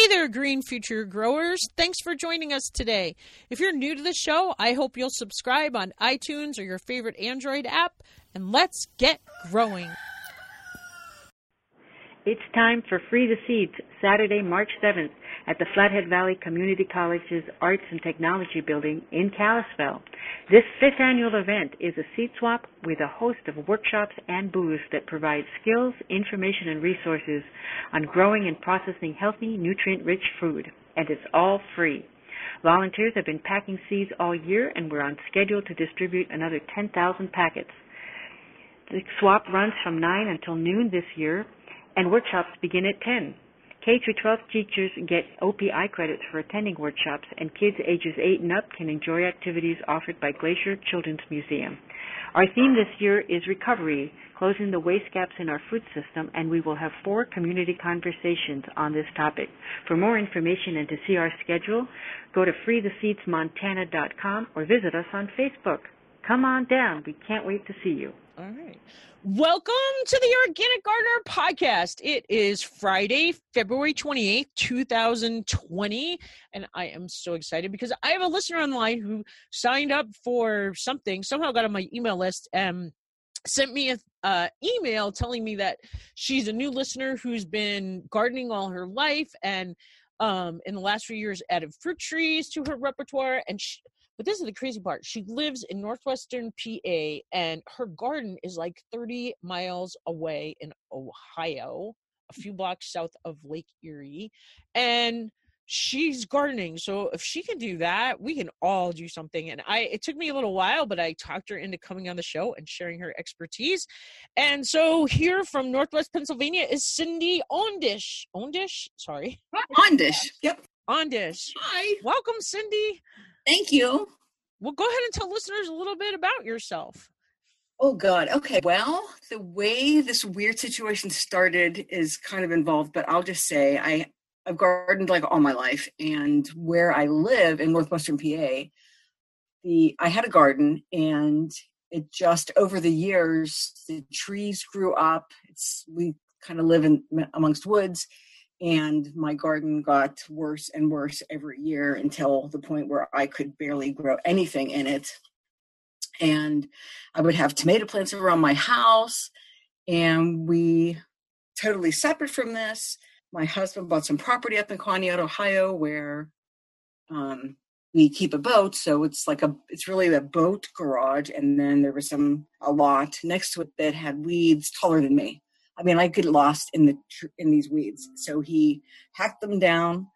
Hey there, Green Future Growers. Thanks for joining us today. If you're new to the show, I hope you'll subscribe on iTunes or your favorite Android app, and let's get growing. It's time for Free the Seeds, Saturday, March 7th at the Flathead Valley Community College's Arts and Technology Building in Kalispell. This fifth annual event is a seed swap with a host of workshops and booths that provide skills, information, and resources on growing and processing healthy, nutrient-rich food. And it's all free. Volunteers have been packing seeds all year and we're on schedule to distribute another 10,000 packets. The swap runs from 9 until noon this year and workshops begin at 10. K through 12 teachers get OPI credits for attending workshops, and kids ages 8 and up can enjoy activities offered by Glacier Children's Museum. Our theme this year is recovery, closing the waste gaps in our food system, and we will have four community conversations on this topic. For more information and to see our schedule, go to freetheseedsmontana.com or visit us on Facebook. Come on down. We can't wait to see you. All right. Welcome to the Organic Gardener podcast. It is Friday, February 28th, 2020. And I am so excited because I have a listener online who signed up for something, somehow got on my email list and sent me an uh, email telling me that she's a new listener who's been gardening all her life and um, in the last few years added fruit trees to her repertoire. And she, but this is the crazy part. She lives in northwestern PA and her garden is like 30 miles away in Ohio, a few blocks south of Lake Erie. And she's gardening. So if she can do that, we can all do something. And I it took me a little while, but I talked her into coming on the show and sharing her expertise. And so here from Northwest Pennsylvania is Cindy Ondish. Ondish? Sorry. Ondish. Yep. Ondish. Hi. Welcome, Cindy. Thank you. Well, go ahead and tell listeners a little bit about yourself. Oh, God. Okay. Well, the way this weird situation started is kind of involved, but I'll just say I, I've gardened like all my life. And where I live in northwestern PA, the I had a garden and it just over the years the trees grew up. It's we kind of live in amongst woods and my garden got worse and worse every year until the point where I could barely grow anything in it. And I would have tomato plants around my house, and we totally separate from this. My husband bought some property up in Conneaut, Ohio, where um, we keep a boat. So it's like a, it's really a boat garage. And then there was some, a lot next to it that had weeds taller than me. I mean, I get lost in the in these weeds. So he hacked them down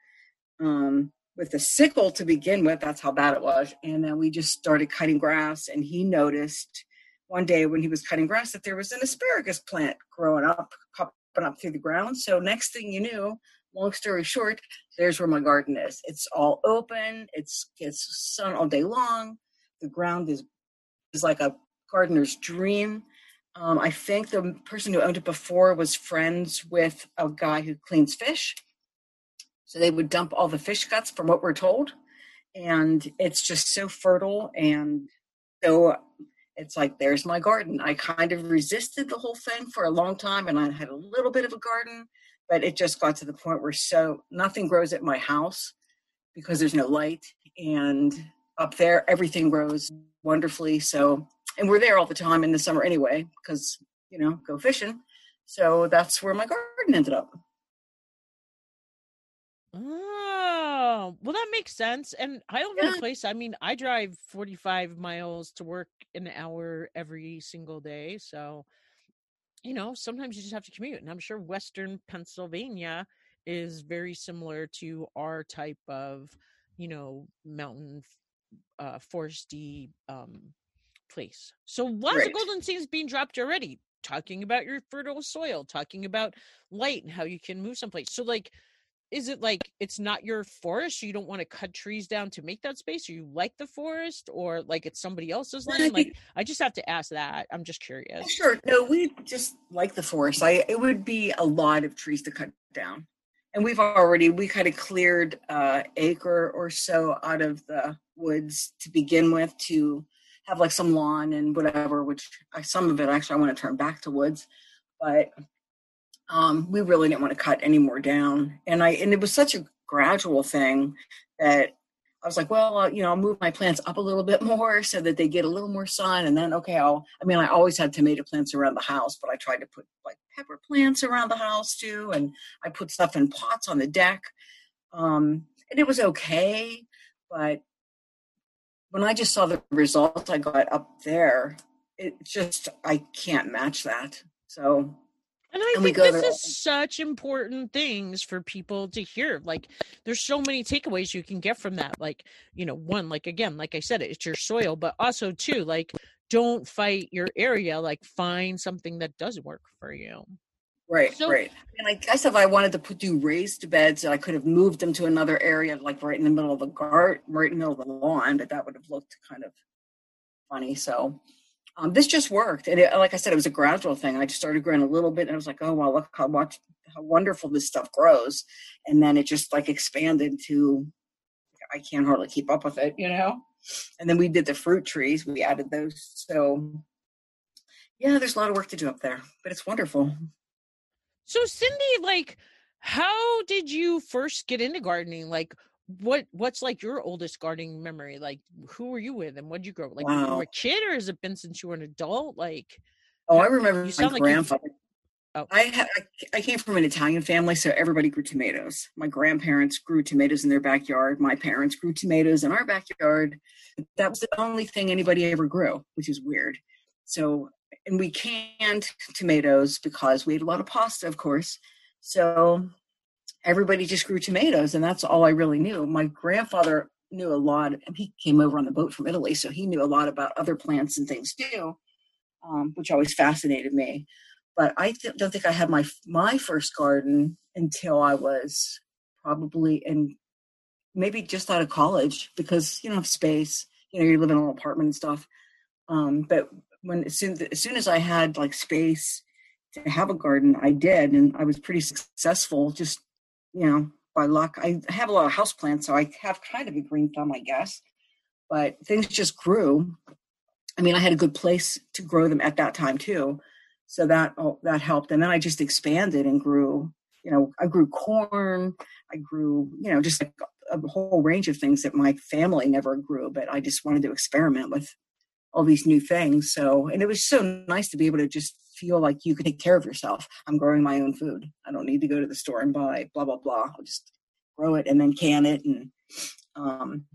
um, with a sickle to begin with. That's how bad it was. And then we just started cutting grass. And he noticed one day when he was cutting grass that there was an asparagus plant growing up, popping up through the ground. So next thing you knew, long story short, there's where my garden is. It's all open. It's gets sun all day long. The ground is is like a gardener's dream. Um, I think the person who owned it before was friends with a guy who cleans fish. So they would dump all the fish guts, from what we're told. And it's just so fertile. And so it's like, there's my garden. I kind of resisted the whole thing for a long time, and I had a little bit of a garden, but it just got to the point where so nothing grows at my house because there's no light. And up there, everything grows wonderfully. So and we're there all the time in the summer anyway because you know go fishing. So that's where my garden ended up. Oh well that makes sense. And i live yeah. in a place i mean i drive 45 miles to work an hour every single day so you know sometimes you just have to commute and i'm sure western pennsylvania is very similar to our type of you know mountain uh foresty um place. So lots right. of golden seeds being dropped already, talking about your fertile soil, talking about light and how you can move someplace. So like is it like it's not your forest you don't want to cut trees down to make that space? Or you like the forest or like it's somebody else's land? Like i just have to ask that. I'm just curious. Sure. No we just like the forest. I it would be a lot of trees to cut down. And we've already we kind of cleared uh acre or so out of the woods to begin with to have like some lawn and whatever, which I, some of it actually I want to turn back to woods, but um, we really didn't want to cut any more down. And I and it was such a gradual thing that I was like, well, uh, you know, I'll move my plants up a little bit more so that they get a little more sun. And then, okay, I'll, I mean, I always had tomato plants around the house, but I tried to put like pepper plants around the house too. And I put stuff in pots on the deck. Um, and it was okay. But when I just saw the results I got up there, it just, I can't match that. So and I and think this there. is such important things for people to hear. Like, there's so many takeaways you can get from that. Like, you know, one, like again, like I said, it's your soil, but also two, like, don't fight your area. Like, find something that does work for you. Right, so, right. And I guess if I wanted to put, do raised beds, I could have moved them to another area, like right in the middle of the garden, right in the middle of the lawn, but that would have looked kind of funny. So um, this just worked. And it, like I said, it was a gradual thing. I just started growing a little bit and I was like, oh, wow, look how much, how wonderful this stuff grows. And then it just like expanded to, I can't hardly keep up with it, you know? And then we did the fruit trees. We added those. So yeah, there's a lot of work to do up there, but it's wonderful. So Cindy, like, how did you first get into gardening? Like, what what's like your oldest gardening memory? Like who were you with and what did you grow? Like wow. you were a kid or has it been since you were an adult? Like Oh, I remember you my like grandfather. Oh. I, ha- I came from an Italian family, so everybody grew tomatoes. My grandparents grew tomatoes in their backyard. My parents grew tomatoes in our backyard. That was the only thing anybody ever grew, which is weird. So, and we canned tomatoes because we ate a lot of pasta, of course. So everybody just grew tomatoes, and that's all I really knew. My grandfather knew a lot, and he came over on the boat from Italy, so he knew a lot about other plants and things too, um, which always fascinated me. But I th- don't think I had my my first garden until I was probably in maybe just out of college because you don't have space. You know, you live in an apartment and stuff. Um, but when as soon as soon as I had like space to have a garden, I did, and I was pretty successful just you know, by luck. I have a lot of house plants, so I have kind of a green thumb, I guess. But things just grew. I mean, I had a good place to grow them at that time too, so that oh, that helped. And then I just expanded and grew. You know, I grew corn. I grew, you know, just like a whole range of things that my family never grew, but I just wanted to experiment with all these new things. So, and it was so nice to be able to just feel like you can take care of yourself. I'm growing my own food. I don't need to go to the store and buy blah blah blah. I'll just grow it and then can it and um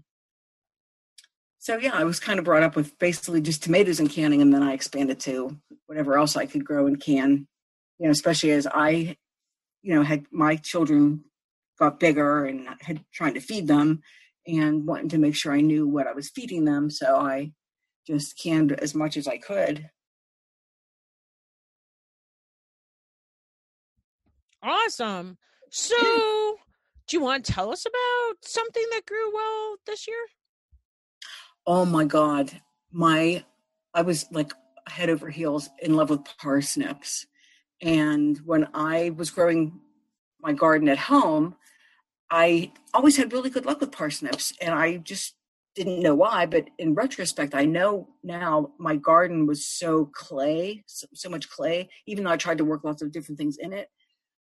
so yeah, I was kind of brought up with basically just tomatoes and canning and then I expanded to whatever else I could grow and can. You know, especially as I you know had my children got bigger and had trying to feed them and wanting to make sure I knew what I was feeding them. So I just canned as much as I could Awesome. So, do you want to tell us about something that grew well this year? Oh my God. My, I was like head over heels in love with parsnips. And when I was growing my garden at home, I always had really good luck with parsnips. And I just didn't know why. But in retrospect, I know now my garden was so clay, so, so much clay, even though I tried to work lots of different things in it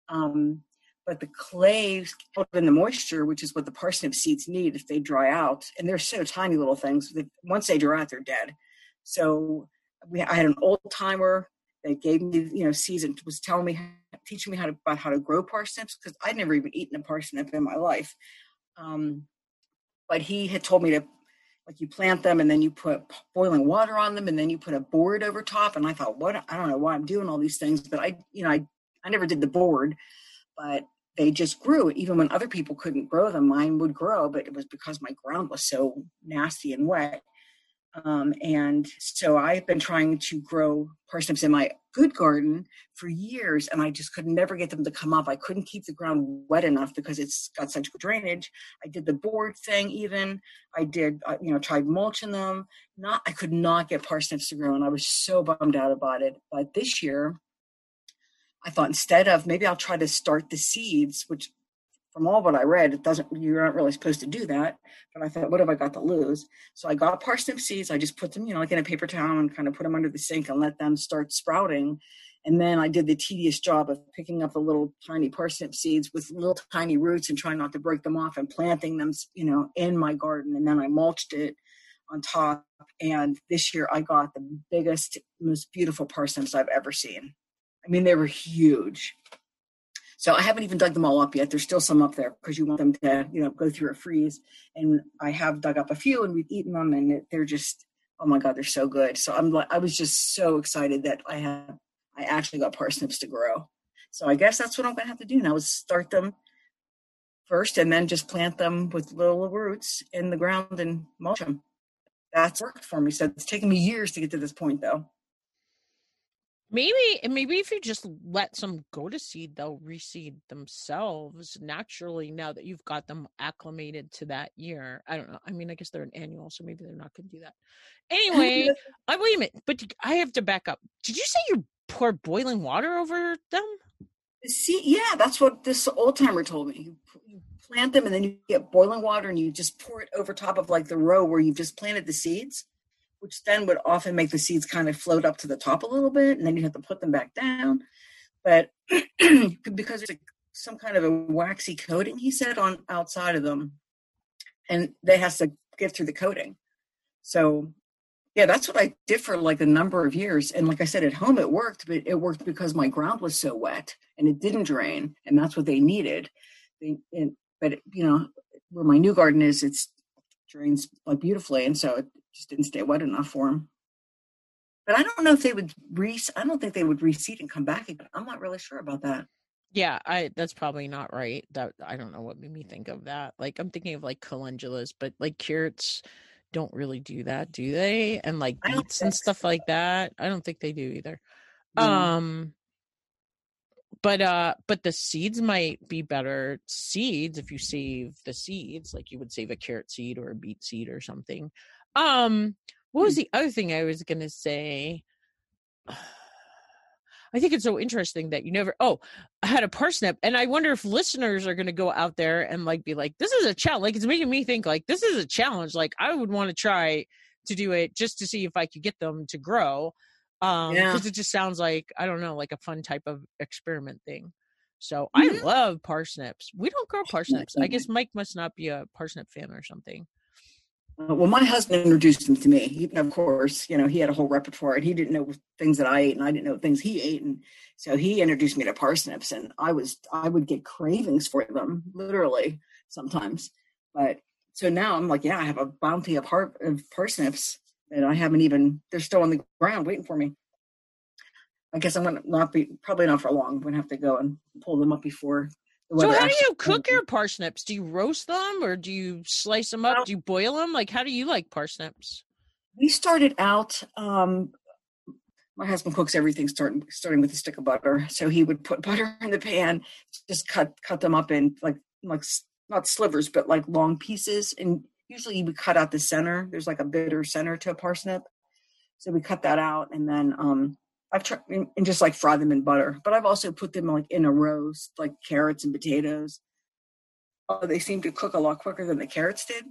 um, but the clay held in the moisture, which is what the parsnip seeds need if they dry out, and they're so tiny little things. That once they dry out, they're dead. So we, I had an old timer that gave me, you know, seeds and was telling me, teaching me how to about how to grow parsnips because I'd never even eaten a parsnip in my life. Um, but he had told me to like you plant them and then you put boiling water on them and then you put a board over top and i thought what i don't know why i'm doing all these things but i you know i I never did the board, but they just grew. Even when other people couldn't grow them, mine would grow, but it was because my ground was so nasty and wet. Um, and so I've been trying to grow parsnips in my good garden for years, and I just could never get them to come up. I couldn't keep the ground wet enough because it's got such drainage. I did the board thing, even I did, uh, you know, tried mulching them. Not, I could not get parsnips to grow, and I was so bummed out about it. But this year, I thought instead of maybe I'll try to start the seeds, which from all what I read, it doesn't, you're not really supposed to do that. But I thought, what have I got to lose? So I got parsnip seeds. I just put them, you know, like in a paper towel and kind of put them under the sink and let them start sprouting. And then I did the tedious job of picking up the little tiny parsnip seeds with little tiny roots and trying not to break them off and planting them, you know, in my garden. And then I mulched it on top. And this year I got the biggest, most beautiful parsnips I've ever seen. I mean, they were huge. So I haven't even dug them all up yet. There's still some up there because you want them to, you know, go through a freeze. And I have dug up a few and we've eaten them and they're just, oh my God, they're so good. So I'm like, I was just so excited that I have, I actually got parsnips to grow. So I guess that's what I'm going to have to do now is start them first and then just plant them with little roots in the ground and mulch them. That's worked for me. So it's taken me years to get to this point though. Maybe maybe if you just let some go to seed, they'll reseed themselves naturally now that you've got them acclimated to that year. I don't know. I mean, I guess they're an annual, so maybe they're not going to do that. Anyway, I wait a minute, but I have to back up. Did you say you pour boiling water over them? See, yeah, that's what this old timer told me. You, you plant them and then you get boiling water and you just pour it over top of like the row where you've just planted the seeds which then would often make the seeds kind of float up to the top a little bit, and then you have to put them back down. But because a, some kind of a waxy coating, he said, on outside of them, and they has to get through the coating. So, yeah, that's what I did for like a number of years. And like I said, at home it worked, but it worked because my ground was so wet and it didn't drain, and that's what they needed. They, and, but you know, where my new garden is, it's drains like beautifully, and so it just didn't stay wet enough for them. But I don't know if they would re. I don't think they would reseed and come back again. I'm not really sure about that. Yeah, I that's probably not right. That I don't know what made me think of that. Like I'm thinking of like calendulas, but like carrots don't really do that, do they? And like beets and stuff like that. I don't think they do either. Um but uh but the seeds might be better seeds if you save the seeds like you would save a carrot seed or a beet seed or something um, what was hmm. the other thing I was gonna say? I think it's so interesting that you never oh I had a parsnip and I wonder if listeners are gonna go out there and like be like, this is a challenge. Like it's making me think like this is a challenge. Like I would want to try to do it just to see if I could get them to grow. Um because yeah. it just sounds like I don't know, like a fun type of experiment thing. So mm-hmm. I love parsnips. We don't grow parsnips. I guess Mike must not be a parsnip fan or something. Well, my husband introduced them to me. He, of course, you know, he had a whole repertoire and he didn't know things that I ate and I didn't know things he ate. And so he introduced me to parsnips and I was, I would get cravings for them literally sometimes. But so now I'm like, yeah, I have a bounty of, har- of parsnips and I haven't even, they're still on the ground waiting for me. I guess I'm going to not be, probably not for long. I'm going to have to go and pull them up before so how do you cook your parsnips? Do you roast them or do you slice them up? Do you boil them? Like how do you like parsnips? We started out um my husband cooks everything starting starting with a stick of butter. So he would put butter in the pan, just cut cut them up in like like not slivers but like long pieces and usually we cut out the center. There's like a bitter center to a parsnip. So we cut that out and then um I've tried and just like fry them in butter, but I've also put them like in a roast, like carrots and potatoes. Oh, they seem to cook a lot quicker than the carrots did.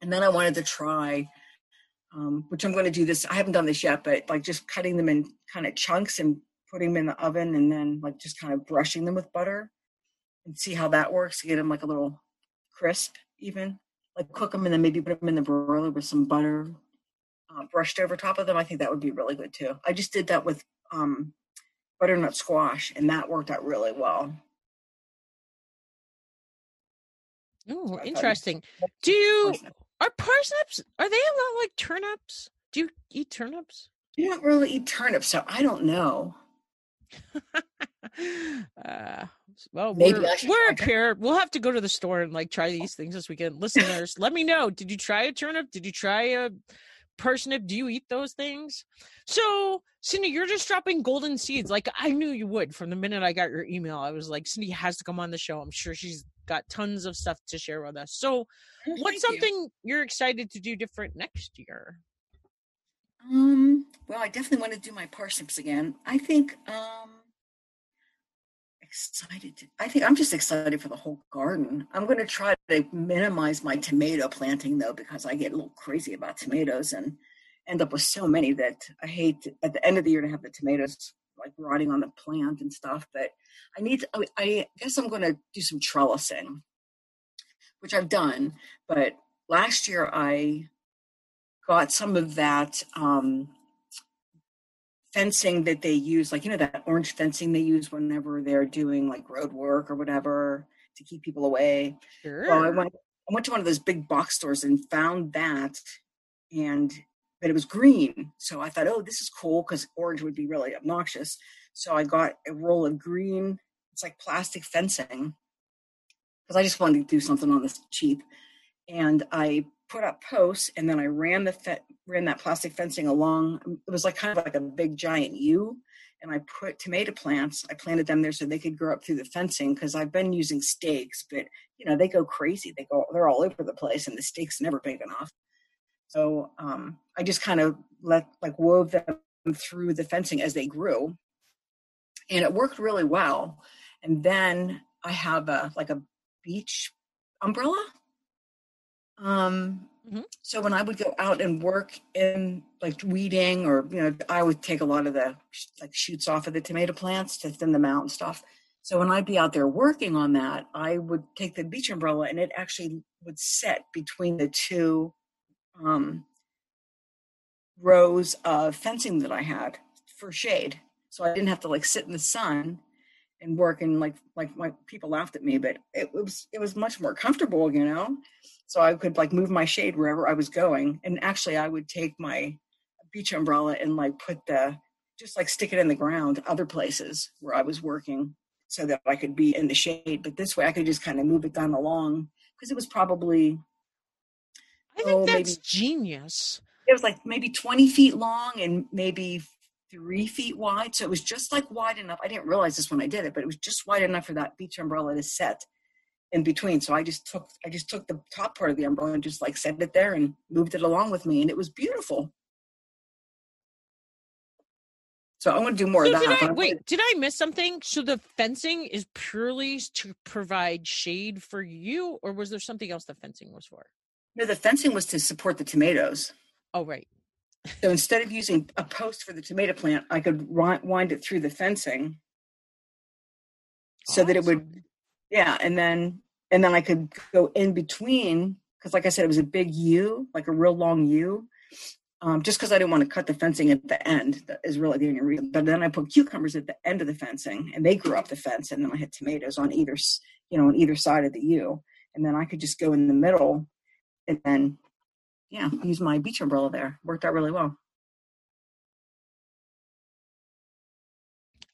And then I wanted to try, um, which I'm going to do this. I haven't done this yet, but like just cutting them in kind of chunks and putting them in the oven, and then like just kind of brushing them with butter, and see how that works to get them like a little crisp, even. Like cook them and then maybe put them in the broiler with some butter, uh, brushed over top of them, I think that would be really good too. I just did that with um, butternut squash, and that worked out really well. Oh, interesting. Do you are parsnips? Are they a lot like turnips? Do you eat turnips? You don't really eat turnips, so I don't know. uh, well, Maybe we're, we're up here. We'll have to go to the store and like try these things this weekend. Listeners, let me know. Did you try a turnip? Did you try a parsnip do you eat those things? So cindy you're just dropping golden seeds like i knew you would from the minute i got your email. I was like cindy has to come on the show. I'm sure she's got tons of stuff to share with us. So oh, what's something you. are excited to do different next year? Um well i definitely want to do my parsnips again. I think um excited to, I think I'm just excited for the whole garden. I'm going to try to minimize my tomato planting though, because I get a little crazy about tomatoes and end up with so many that I hate at the end of the year to have the tomatoes like rotting on the plant and stuff. But I need to, I guess I'm going to do some trellising, which I've done. But last year I got some of that um, fencing that they use, like, you know, that orange fencing they use whenever they're doing like road work or whatever to keep people away. Sure. Well, I went, I went to one of those big box stores and found that and but it was green. So I thought, oh, this is cool because orange would be really obnoxious. So I got a roll of green, it's like plastic fencing because I just wanted to do something on this cheap. And I put up posts and then I ran the fe- ran that plastic fencing along. It was like kind of like a big giant U. And I put tomato plants. I planted them there so they could grow up through the fencing because I've been using stakes, but you know they go crazy. They go they're all over the place, and the stake's never big enough. So um, I just kind of let like wove them through the fencing as they grew, and it worked really well. And then I have a like a beach umbrella. Um, mm-hmm. So when I would go out and work in like weeding, or you know, I would take a lot of the like shoots off of the tomato plants to thin them out and stuff. So when I'd be out there working on that, I would take the beach umbrella and it actually would set between the two um, rows of fencing that I had for shade. So I didn't have to like sit in the sun and work and like like my people laughed at me, but it was it was much more comfortable, you know. So I could like move my shade wherever I was going. And actually I would take my beach umbrella and like put the just like stick it in the ground other places where I was working so that I could be in the shade. But this way I could just kind of move it down along because it was probably I think oh, that's maybe, genius. It was like maybe 20 feet long and maybe three feet wide. So it was just like wide enough. I didn't realize this when I did it, but it was just wide enough for that beach umbrella to set in between. So I just took I just took the top part of the umbrella and just like set it there and moved it along with me, and it was beautiful. So I'm going to do more so of that. Did I, wait, did I miss something? So the fencing is purely to provide shade for you, or was there something else the fencing was for? No, the fencing was to support the tomatoes. Oh, right. So instead of using a post for the tomato plant, I could wind it through the fencing so awesome. that it would, yeah, and then and then I could go in between because, like I said, it was a big U, like a real long U. Um, just because I didn't want to cut the fencing at the end, that is really the only reason. But then I put cucumbers at the end of the fencing, and they grew up the fence, and then I had tomatoes on either, you know, on either side of the U, and then I could just go in the middle and then yeah, use my beach umbrella there. Worked out really well.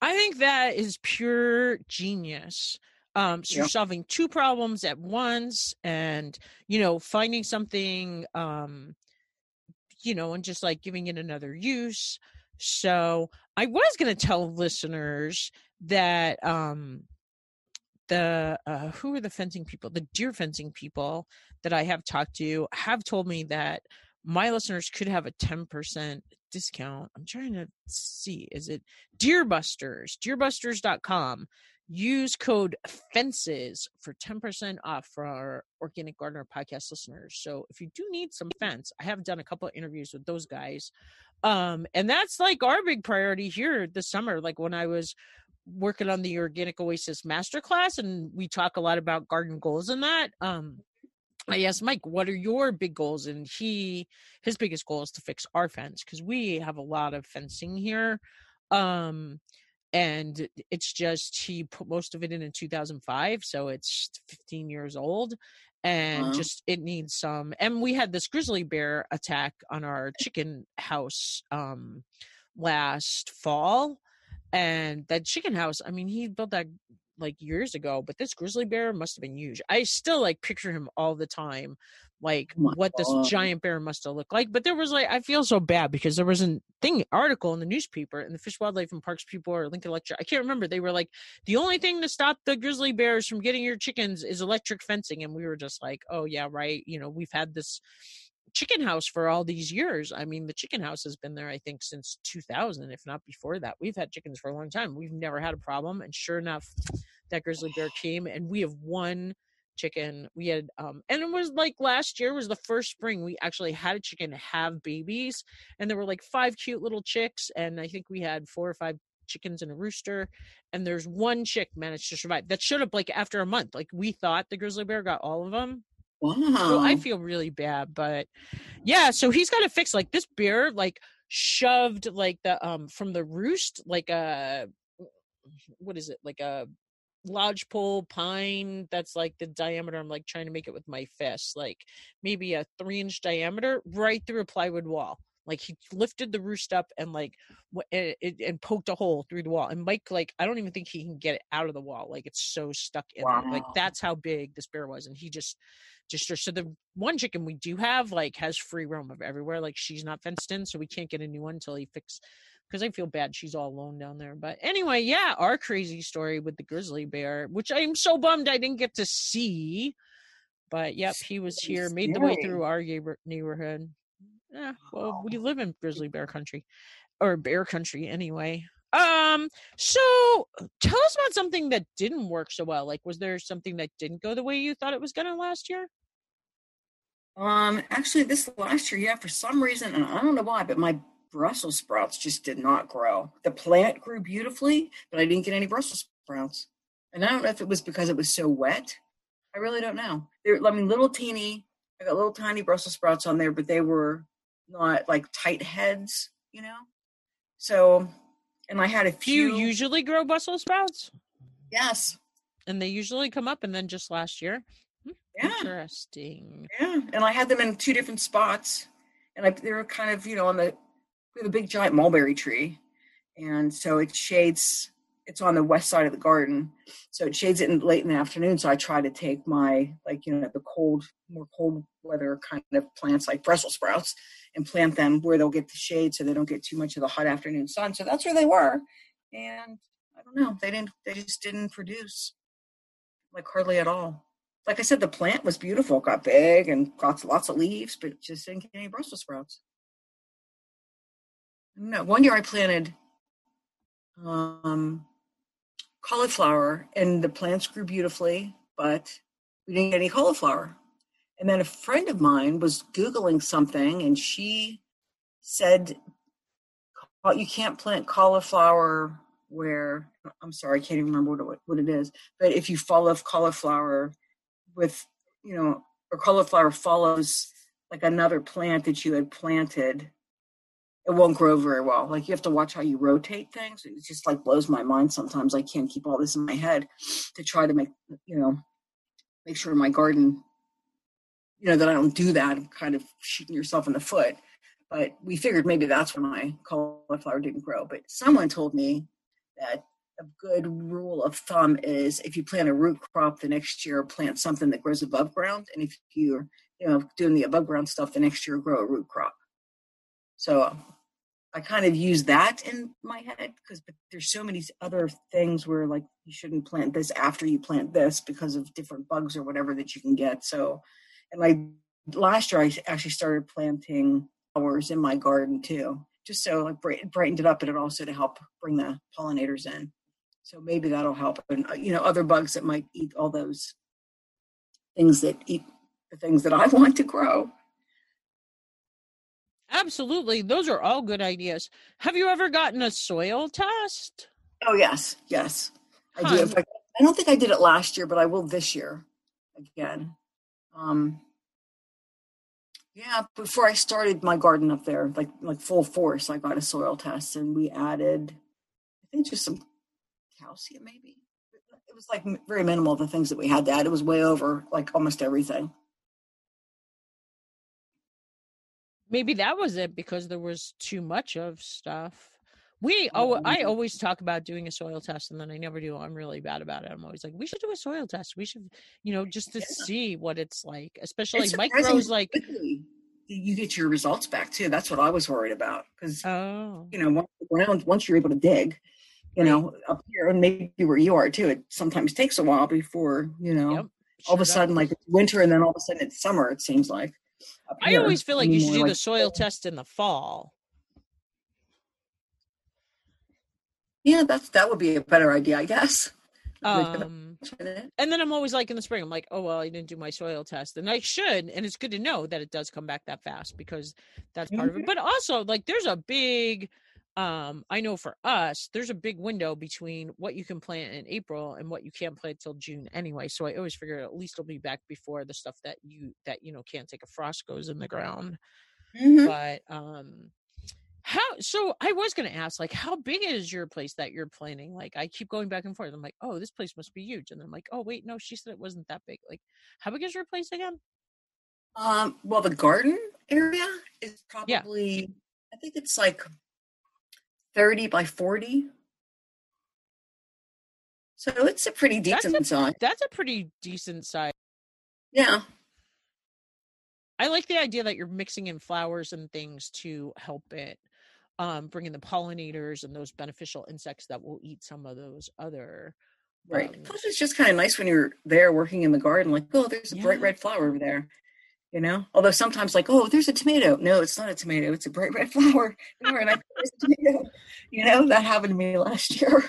I think that is pure genius. Um, so you're solving two problems at once, and you know, finding something, um, you know, and just like giving it another use. So I was going to tell listeners that um, the uh, who are the fencing people the deer fencing people that i have talked to have told me that my listeners could have a 10% discount. I'm trying to see is it deerbusters? Deerbusters.com use code fences for 10% off for our organic gardener podcast listeners. So if you do need some fence i have done a couple of interviews with those guys. Um and that's like our big priority here this summer. Like when i was working on the organic oasis masterclass and we talk a lot about garden goals and that um i asked mike what are your big goals and he his biggest goal is to fix our fence because we have a lot of fencing here um and it's just he put most of it in in 2005 so it's 15 years old and wow. just it needs some and we had this grizzly bear attack on our chicken house um last fall and that chicken house, I mean, he built that like years ago, but this grizzly bear must have been huge. I still like picture him all the time, like oh what this giant bear must have looked like. But there was like I feel so bad because there was a thing article in the newspaper and the Fish Wildlife and Parks people or Lincoln Electric. I can't remember. They were like the only thing to stop the grizzly bears from getting your chickens is electric fencing, and we were just like, oh yeah, right. You know, we've had this chicken house for all these years. I mean, the chicken house has been there, I think, since 2000, if not before that. We've had chickens for a long time. We've never had a problem. And sure enough, that grizzly bear came, and we have one chicken. We had, um, and it was like last year was the first spring we actually had a chicken have babies, and there were like five cute little chicks, and I think we had four or five chickens and a rooster, and there's one chick managed to survive. That showed up like after a month. Like we thought the grizzly bear got all of them. Wow. So I feel really bad, but yeah. So he's got to fix like this bear like shoved like the um from the roost like a what is it like a lodgepole pine that's like the diameter i'm like trying to make it with my fist like maybe a three inch diameter right through a plywood wall like he lifted the roost up and like w- and, and poked a hole through the wall and mike like i don't even think he can get it out of the wall like it's so stuck in there like that's how big this bear was and he just just so the one chicken we do have like has free roam of everywhere like she's not fenced in so we can't get a new one until he fix because I feel bad she's all alone down there. But anyway, yeah, our crazy story with the grizzly bear, which I'm so bummed I didn't get to see. But yep, he was here, made the way through our neighborhood. Yeah, well, we live in grizzly bear country or bear country anyway. Um, so tell us about something that didn't work so well. Like, was there something that didn't go the way you thought it was gonna last year? Um, actually, this last year, yeah, for some reason, and I don't know why, but my Brussels sprouts just did not grow. The plant grew beautifully, but I didn't get any Brussels sprouts. And I don't know if it was because it was so wet. I really don't know. They're, I mean, little teeny. I got little tiny Brussels sprouts on there, but they were not like tight heads, you know. So, and I had a Do few. you usually grow Brussels sprouts? yes, And they usually come up, and then just last year. Hmm, yeah. Interesting. Yeah, and I had them in two different spots, and I they were kind of you know on the we have a big giant mulberry tree, and so it shades. It's on the west side of the garden, so it shades it in late in the afternoon. So I try to take my like you know the cold, more cold weather kind of plants like Brussels sprouts and plant them where they'll get the shade, so they don't get too much of the hot afternoon sun. So that's where they were, and I don't know, they didn't, they just didn't produce like hardly at all like I said, the plant was beautiful, got big and got lots of leaves, but just didn't get any Brussels sprouts. No, one year I planted um, cauliflower, and the plants grew beautifully, but we didn't get any cauliflower. And then a friend of mine was googling something, and she said, "Oh, "You can't plant cauliflower where." I'm sorry, I can't even remember what what it is. But if you follow cauliflower with you know or cauliflower follows like another plant that you had planted it won't grow very well like you have to watch how you rotate things it just like blows my mind sometimes i can't keep all this in my head to try to make you know make sure my garden you know that i don't do that I'm kind of shooting yourself in the foot but we figured maybe that's why my cauliflower didn't grow but someone told me that a good rule of thumb is if you plant a root crop the next year, plant something that grows above ground. And if you're, you know, doing the above ground stuff the next year, grow a root crop. So I kind of use that in my head because there's so many other things where like you shouldn't plant this after you plant this because of different bugs or whatever that you can get. So, and like last year I actually started planting flowers in my garden too, just so like bright, brightened it up, and it also to help bring the pollinators in. So maybe that'll help, and uh, you know other bugs that might eat all those things that eat the things that I want to grow. Absolutely. Those are all good ideas. Have you ever gotten a soil test? Oh yes, yes, I do. Huh. Fact, I don't think I did it last year, but I will this year again. Um, yeah, before I started my garden up there, like like full force, I got a soil test, and we added, I think, just some calcium, maybe. It was like very minimal the things that we had to add. It was way over like almost everything. Maybe that was it because there was too much of stuff. We oh I always talk about doing a soil test and then I never do. I'm really bad about it. I'm always like, we should do a soil test. We should, you know, just to Yeah. see what it's like. Especially It's surprising grows like quickly you get your results back too. That's what I was worried about because oh you know, once the ground, once you're able to dig, you know, up here and maybe where you are too, it sometimes takes a while before, you know, Yep, all of a sudden, does. like it's winter and then all of a sudden it's summer, it seems like. I always feel like you should do like the soil test in the fall. Yeah, that's that would be a better idea, I guess. Um and then I'm always like in the spring, I'm like, oh well, I didn't do my soil test, and I should. And it's good to know that it does come back that fast because that's part of Mm-hmm. it. But also, like, there's a big um i know for us there's a big window between what you can plant in april and what you can't plant till june anyway so i always figure at least it'll be back before the stuff that you that you know can't take a frost goes in the ground. Mhm. but um how so i was going to ask like how big is your place that you're planning like i keep going back and forth. I'm like oh this place must be huge. And then i'm like oh wait no she said it wasn't that big. Like how big is your place again? Um, well, the garden area is Yeah. probably, I think it's like 30 by 40. So it's a pretty That's a- decent size. that's a pretty decent size Yeah. I like the idea that you're mixing in flowers and things to help it um bring in the pollinators and those beneficial insects that will eat some of those other Right. um, Plus, it's just kind of nice when you're there working in the garden, like, oh, there's a bright red flower over there. You know? Although sometimes, like, oh, there's a tomato. No, it's not a tomato. It's a bright red flower. And I a tomato. You know, that happened to me last year.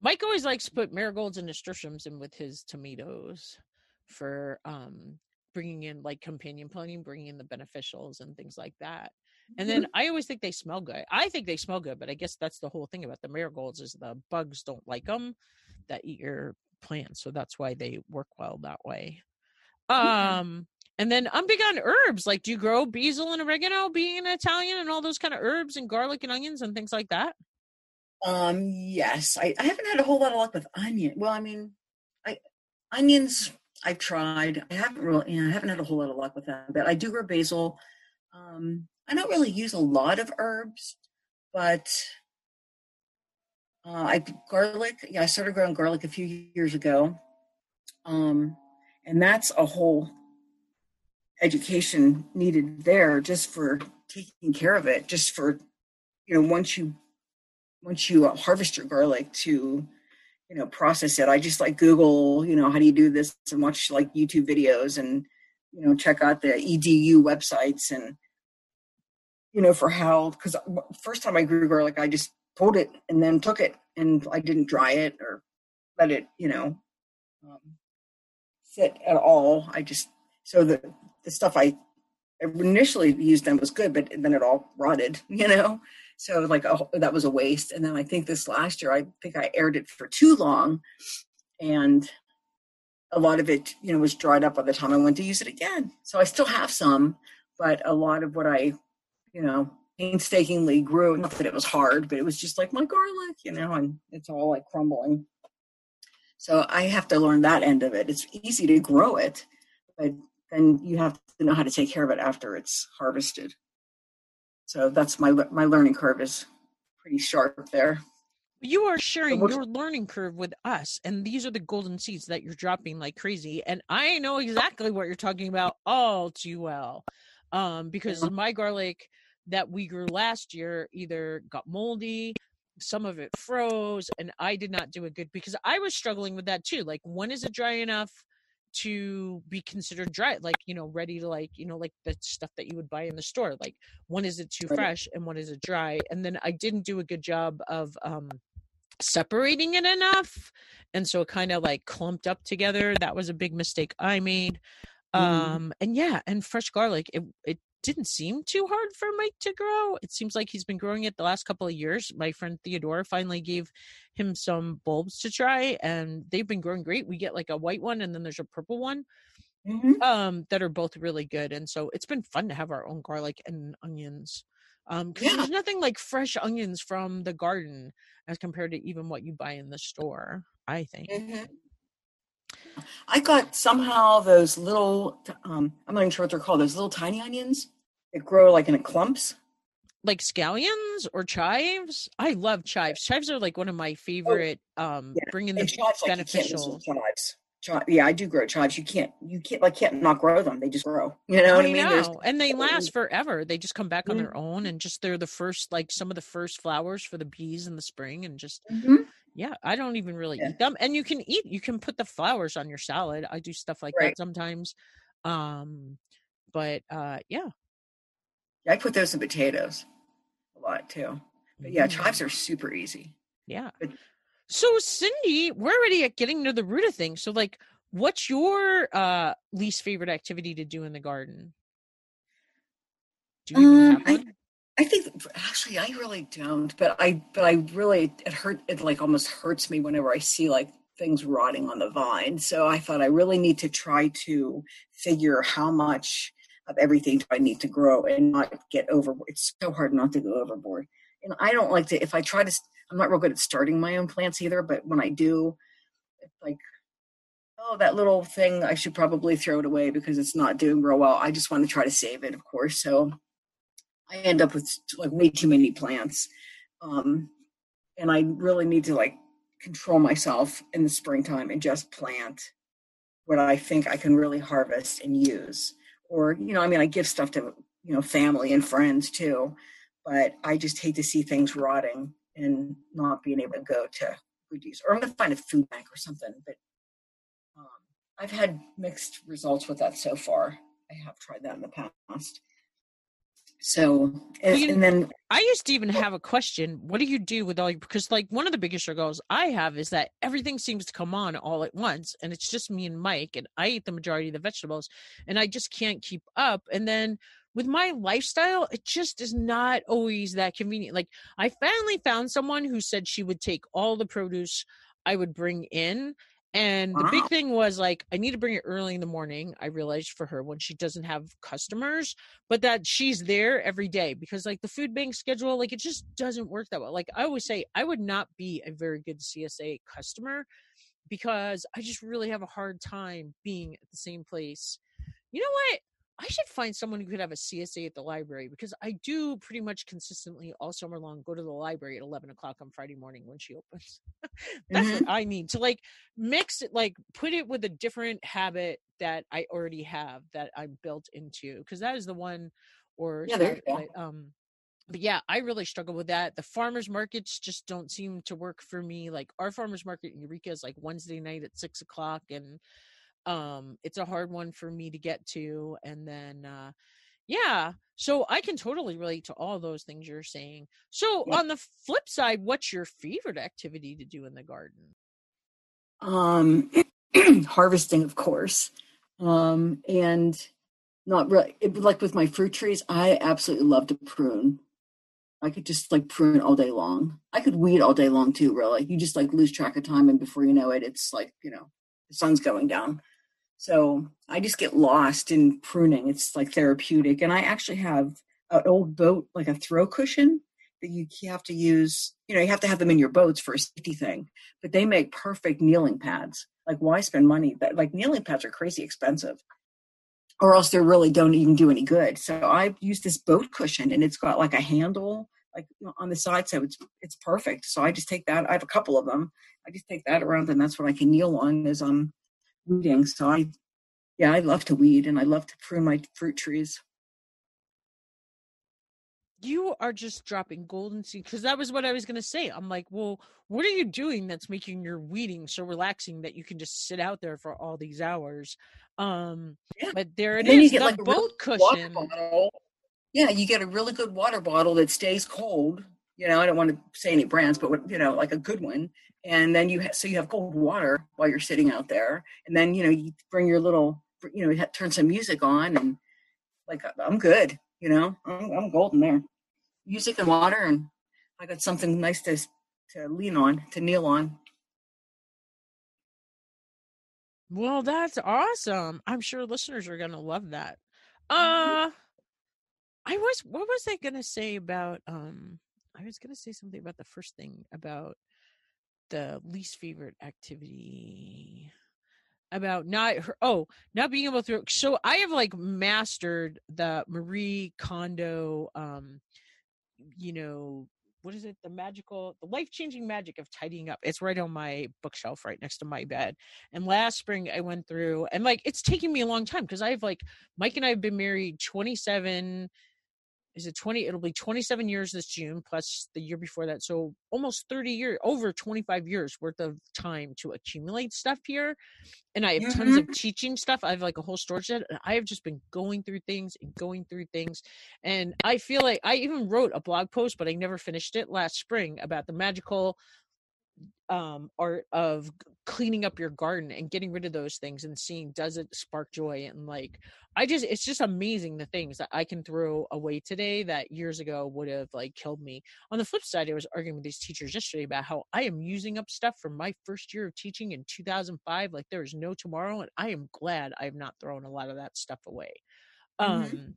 Mike always likes to put marigolds and nasturtiums in with his tomatoes for um bringing in like companion planting, bringing in the beneficials and things like that. And then I always think they smell good. I think they smell good, but I guess that's the whole thing about the marigolds is the bugs don't like them that eat your plants, so that's why they work well that way. Um and then I'm big on herbs. Like do you grow basil and oregano being an Italian and all those kind of herbs and garlic and onions and things like that? Um, yes, I, I haven't had a whole lot of luck with onion. Well, I mean, I onions I've tried. I haven't really, you know, I haven't had a whole lot of luck with that. But I do grow basil. Um, I don't really use a lot of herbs, but uh, I garlic. Yeah, I started growing garlic a few years ago, um, and that's a whole education needed there just for taking care of it. Just for you know, once you once you uh, harvest your garlic to you know process it i just like google you know how do you do this and watch like youtube videos and you know check out the edu websites and you know for how because first time i grew garlic i just pulled it and then took it and i didn't dry it or let it you know um, sit at all. I just so the the stuff i initially used them was good but then it all rotted you know? So like oh, that was a waste. And then i think this last year i think i aired it for too long and a lot of it you know was dried up by the time i went to use it again. So i still have some but a lot of what i you know painstakingly grew not that it was hard but it was just like my garlic you know and it's all like crumbling so i have to learn that end of it it's easy to grow it but then you have to know how to take care of it after it's harvested so that's my my learning curve is pretty sharp there. You are sharing what's- your learning curve with us, and these are the golden seeds that you're dropping like crazy. And I know exactly what you're talking about all too well, um, because my garlic that we grew last year either got moldy, some of it froze, and I did not do it good because I was struggling with that too. Like, when is it dry enough? to be considered dry like you know ready to like you know like the stuff that you would buy in the store like when is it too fresh and when is it dry and then i didn't do a good job of um separating it enough and so it kind of like clumped up together that was a big mistake i made Mhm. um and yeah and fresh garlic it it didn't seem too hard for mike to grow it seems like he's been growing it the last couple of years my friend theodore finally gave him some bulbs to try and they've been growing great we get like a white one and then there's a purple one Mhm. um that are both really good and so it's been fun to have our own garlic and onions um because Yeah. there's nothing like fresh onions from the garden as compared to even what you buy in the store i think Mhm. I got somehow those little um, I'm not even sure what they're called. Those little tiny onions that grow like in clumps. like scallions or chives i love chives chives are like one of my favorite um Oh, yeah. bringing the chives, like you can't miss beneficial with chives. Chi- yeah, I do grow chives. You can't, you can't, like, can't not grow them. They just grow. You know what I, I mean? Know, and they last forever. They just come back on Mm. their own, and just they're the first, like some of the first flowers for the bees in the spring, and just Mhm. yeah, I don't even really Yeah. eat them. And you can eat, you can put the flowers on your salad. I do stuff like Right. that sometimes. Um, but uh, Yeah, I put those in potatoes a lot too. But yeah, Mm. chives are super easy. Yeah. But- So Cindy, we're already at getting to the root of things. So like, what's your uh least favorite activity to do in the garden? Do you Um, have I- I think actually I really don't, but I but I really it hurt it like almost hurts me whenever I see like things rotting on the vine. So I thought I really need to try to figure how much of everything do I need to grow and not get overboard. It's so hard not to go overboard. And I don't like to if I try to I'm not real good at starting my own plants either, but when I do, it's like oh that little thing I should probably throw it away because it's not doing real well. I just want to try to save it, of course. So I end up with like way too many plants. Um, and I really need to like control myself in the springtime and just plant what I think I can really harvest and use. Or, you know, I mean, I give stuff to, you know, family and friends too, but I just hate to see things rotting and not being able to go to use. Or I'm going to find a food bank or something. But um, I've had mixed results with that so far. I have tried that in the past. So, and, You- and then I used to even have a question. What do you do with all your because like one of the biggest struggles I have is that everything seems to come on all at once and it's just me and Mike and I eat the majority of the vegetables and I just can't keep up. And then with my lifestyle, it just is not always that convenient. Like I finally found someone who said she would take all the produce I would bring in. And the big thing was like I need to bring it early in the morning. I realized for her when she doesn't have customers but that she's there every day because like the food bank schedule like it just doesn't work that well. Like i always say i would not be a very good csa customer because i just really have a hard time being at the same place. You know what i should find someone who could have a csa at the library because i do pretty much consistently all summer long go to the library at 11 o'clock on friday morning when she opens. That's what i need to like mix it like put it with a different habit that i already have that i'm built into because that is the one or Yeah, there you Saturday, um but yeah i really struggle with that. The farmers markets just don't seem to work for me like our farmers market in eureka is like wednesday night at six o'clock and um it's a hard one for me to get to and then uh yeah so i can totally relate to all those things you're saying so Yeah. on the flip side what's your favorite activity to do in the garden um, harvesting, of course, um, and not really it, like with my fruit trees. I absolutely love to prune. I could just like prune all day long. I could weed all day long too. Really, you just like lose track of time, and before you know it, it's like you know the sun's going down. So I just get lost in pruning. It's like therapeutic, and I actually have an old boat, like a throw cushion that you have to use. You know, you have to have them in your boats for a safety thing but they make perfect kneeling pads. Like, why spend money? That like kneeling pads are crazy expensive, or else they really don't even do any good. So I use this boat cushion, and it's got like a handle like on the side, so it's it's perfect. So I just take that. I have a couple of them. I just take that around, and that's what I can kneel on Is I'm weeding. So I, yeah, I love to weed, and I love to prune my fruit trees. you are just dropping golden seed because that was what i was going to say i'm like well what are you doing that's making your weeding so relaxing that you can just sit out there for all these hours um Yeah. but there it is, then you get the like a boat cushion. Yeah, you get a really good water bottle that stays cold. You know, I don't want to say any brands, but what, you know, like a good one. And then you ha- so you have cold water while you're sitting out there, and then you know you bring your little, you know, you turn some music on, and like I'm good. You know, I'm, I'm golden there. Music and water, and I got something nice to to lean on, to kneel on. well that's awesome i'm sure listeners are going to love that Mm-hmm. uh i was what was i going to say about um i was going to say something about the first thing about the least favorite activity about not her oh not being able to so i have like mastered the marie kondo um you know what is it? The magical the life-changing magic of tidying up. It's right on my bookshelf right next to my bed. And last spring i went through and like it's taking me a long time because i have like mike and i have been married 27 is it 20 it'll be 27 years this june plus the year before that so almost 30 years over 25 years worth of time to accumulate stuff here and i have tons of mm-hmm. teaching stuff i have like a whole storage shed and i have just been going through things and going through things and i feel like i even wrote a blog post but i never finished it last spring about the magical um art of cleaning up your garden and getting rid of those things and seeing does it spark joy and like i just it's just amazing the things that i can throw away today that years ago would have like killed me on the flip side i was arguing with these teachers yesterday about how i am using up stuff from my first year of teaching in 2005 like there is no tomorrow and i am glad i have not thrown a lot of that stuff away mm-hmm. um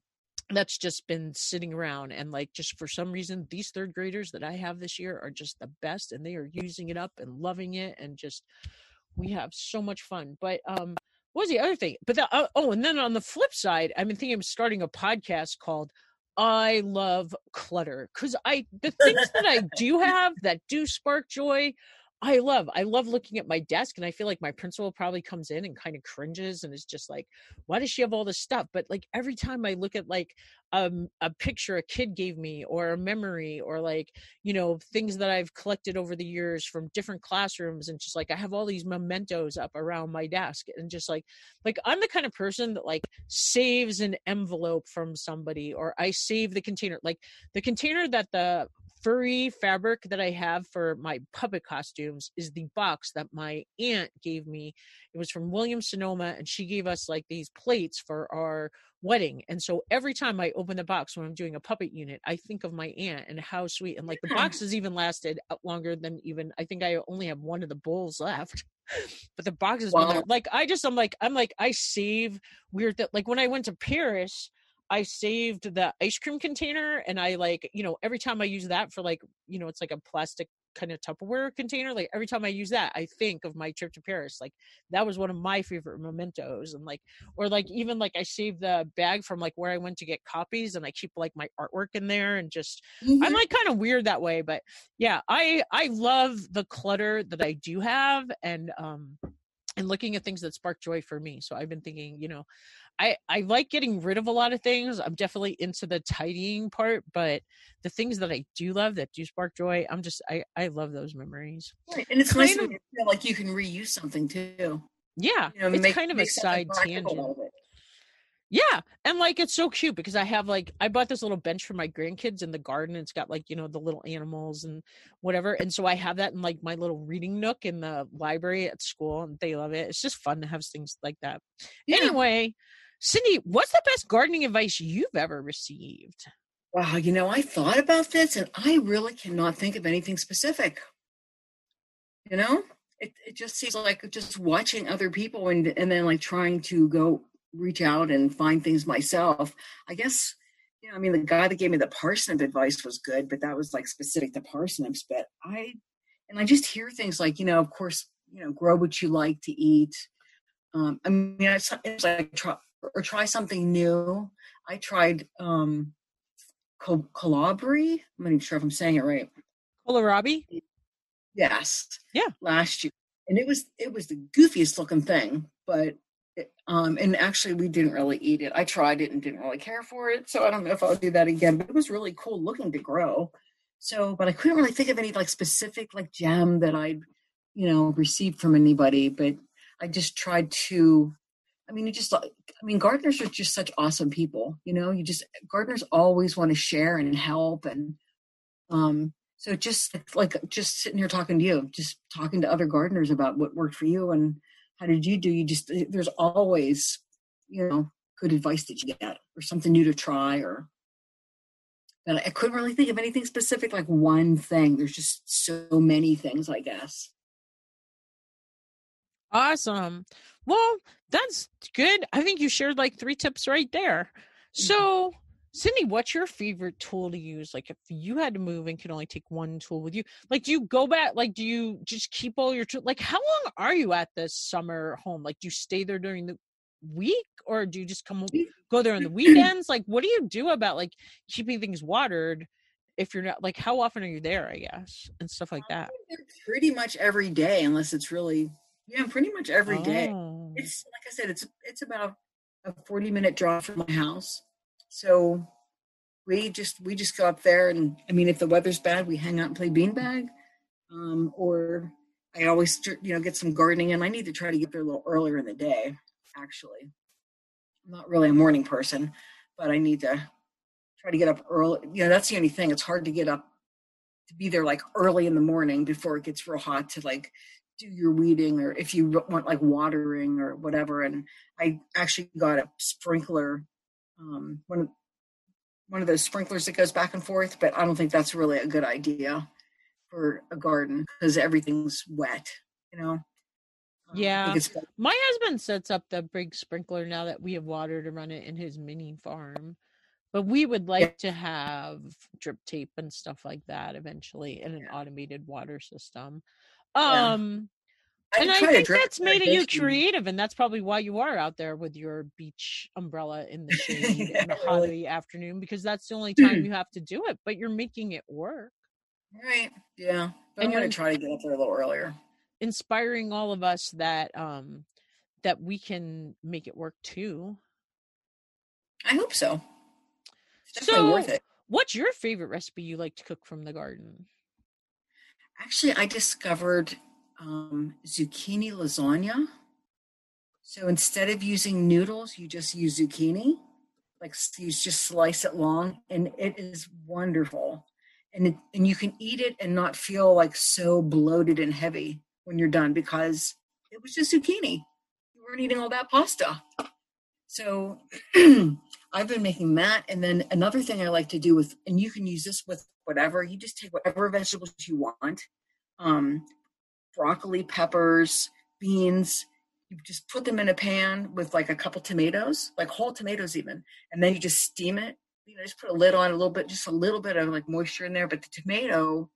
that's just been sitting around and like just for some reason these third graders that i have this year are just the best and they are using it up and loving it and just we have so much fun. But um what was the other thing? But the, uh, oh and then on the flip side i've been thinking of starting a podcast called i love clutter because i the things that i do have that do spark joy I love I love looking at my desk and I feel like my principal probably comes in and kind of cringes and is just like why does she have all this stuff? But like every time I look at like um a picture a kid gave me or a memory or like you know things that I've collected over the years from different classrooms and just like I have all these mementos up around my desk and just like like I'm the kind of person that like saves an envelope from somebody or I save the container like the container that the furry fabric that I have for my puppet costumes is the box that my aunt gave me. It was from William Sonoma, and she gave us like these plates for our wedding. And so every time I open the box when I'm doing a puppet unit, I think of my aunt and how sweet. And like the box has even lasted longer than even I think I only have one of the bowls left. but the box has wow. Like I just I'm like I'm like I save weird that like when I went to Paris I saved the ice cream container and I like, you know, every time I use that for like, you know, it's like a plastic kind of Tupperware container. Like every time I use that, I think of my trip to Paris. Like that was one of my favorite mementos. And like, or like even like I saved the bag from like where I went to get copies and I keep like my artwork in there and just, mm-hmm. I'm like kind of weird that way. But yeah, I, I love the clutter that I do have. And, um, and looking at things that spark joy for me. So I've been thinking, you know, I I like getting rid of a lot of things. I'm definitely into the tidying part, but the things that I do love that do spark joy, I'm just I I love those memories. Right. And it's kind nice of, to feel like you can reuse something too. Yeah, you know, it's make, kind of a side tangent. Yeah, and like it's so cute because I have like I bought this little bench for my grandkids in the garden. It's got like you know the little animals and whatever, and so I have that in like my little reading nook in the library at school, and they love it. It's just fun to have things like that. Yeah. Anyway, Cindy, what's the best gardening advice you've ever received? Wow, you know, I thought about this and I really cannot think of anything specific. You know, it, it just seems like just watching other people and, and then like trying to go reach out and find things myself. I guess, you know, I mean, the guy that gave me the parsnip advice was good, but that was like specific to parsnips. But I, and I just hear things like, you know, of course, you know, grow what you like to eat. Um, I mean, it's, it's like try, or try something new. I tried um Calabri. I'm not even sure if I'm saying it right. Kohlrabi? Yes. Yeah. Last year. And it was it was the goofiest looking thing, but um and actually we didn't really eat it. I tried it and didn't really care for it. So I don't know if I'll do that again, but it was really cool looking to grow. So, but I couldn't really think of any like specific like gem that I'd, you know, received from anybody, but I just tried to I mean, you just, I mean, gardeners are just such awesome people. You know, you just, gardeners always want to share and help. And um, so just like just sitting here talking to you, just talking to other gardeners about what worked for you and how did you do, you just, there's always, you know, good advice that you get or something new to try or, but I couldn't really think of anything specific, like one thing. There's just so many things, I guess. Awesome. Well, that's good. I think you shared like three tips right there. So, Cindy, what's your favorite tool to use? Like, if you had to move and could only take one tool with you, like, do you go back? Like, do you just keep all your tools? Like, how long are you at this summer home? Like, do you stay there during the week or do you just come go there on the weekends? Like, what do you do about like keeping things watered? If you're not like, how often are you there? I guess and stuff like that. Pretty much every day, unless it's really yeah, pretty much every day. Oh. It's like I said, it's it's about a 40 minute drive from my house. So we just we just go up there and I mean if the weather's bad, we hang out and play beanbag. Um, or I always you know get some gardening and I need to try to get there a little earlier in the day, actually. I'm not really a morning person, but I need to try to get up early. You know, that's the only thing. It's hard to get up to be there like early in the morning before it gets real hot to like do your weeding or if you want like watering or whatever. And I actually got a sprinkler, um, one of one of those sprinklers that goes back and forth, but I don't think that's really a good idea for a garden because everything's wet, you know. Um, yeah. My husband sets up the big sprinkler now that we have water to run it in his mini farm. But we would like yeah. to have drip tape and stuff like that eventually in an automated water system. Um yeah. and I think that's made you creative, and that's probably why you are out there with your beach umbrella in the shade in the hot really. afternoon, because that's the only time you have to do it. But you're making it work. Right. Yeah. But and I'm gonna try to get up there a little earlier inspiring all of us that um that we can make it work too. I hope so. so, What's your favorite recipe you like to cook from the garden? Actually, I discovered um, zucchini lasagna. So instead of using noodles, you just use zucchini. Like you just slice it long, and it is wonderful. And it, and you can eat it and not feel like so bloated and heavy when you're done because it was just zucchini. You weren't eating all that pasta. So I've been making that. And then another thing I like to do with, and you can use this with whatever, you just take whatever vegetables you want um, broccoli, peppers, beans. You just put them in a pan with like a couple tomatoes, like whole tomatoes even, and then you just steam it. You know, just put a lid on a little bit, just a little bit of like moisture in there, but the tomato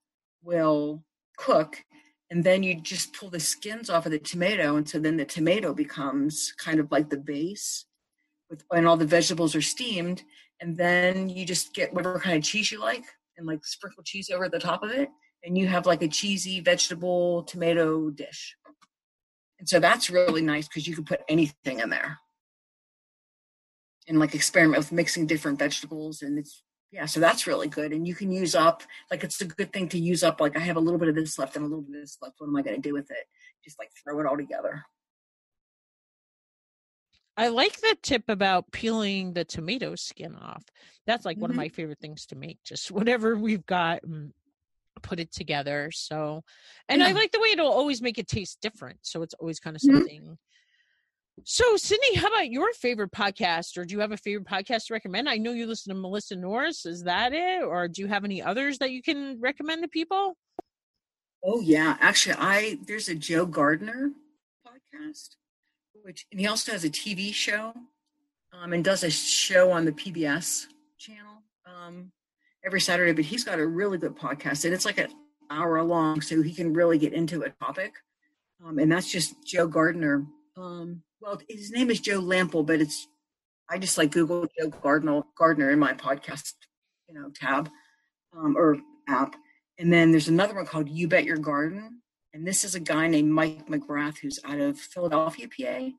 will cook and then you just pull the skins off of the tomato and so then the tomato becomes kind of like the base with and all the vegetables are steamed and then you just get whatever kind of cheese you like and like sprinkle cheese over the top of it and you have like a cheesy vegetable tomato dish. And so that's really nice because you can put anything in there. And like experiment with mixing different vegetables and it's yeah so that's really good. And you can use up like it's a good thing to use up like i have a little bit of this left and a little bit of this left. What am i going to do with it? Just like throw it all together. I like the tip about peeling the tomato skin off. That's like mm-hmm. one of mm-hmm. my favorite things to make just whatever we've got mm, put it together so and yeah. i like the way it'll always make it taste different so it's always kind of mm-hmm. something mm-hmm so, Cindy, how about your favorite podcast, or do you have a favorite podcast to recommend? I know you listen to Melissa Norris. Is that it, or do you have any others that you can recommend to people? Oh yeah, actually, I there's a Joe Gardener podcast, which and he also has a TV show, um, and does a show on the PBS channel um, every Saturday. But he's got a really good podcast, and it's like an hour long, so he can really get into a topic. Um, and that's just Joe Gardener. Um, well, his name is Joe Lamp'l, but it's I just like Google Joe Gardener Gardener in my podcast, you know, tab um, or app. And then there's another one called You Bet Your Garden. And this is a guy named Mike McGrath who's out of Philadelphia, PA.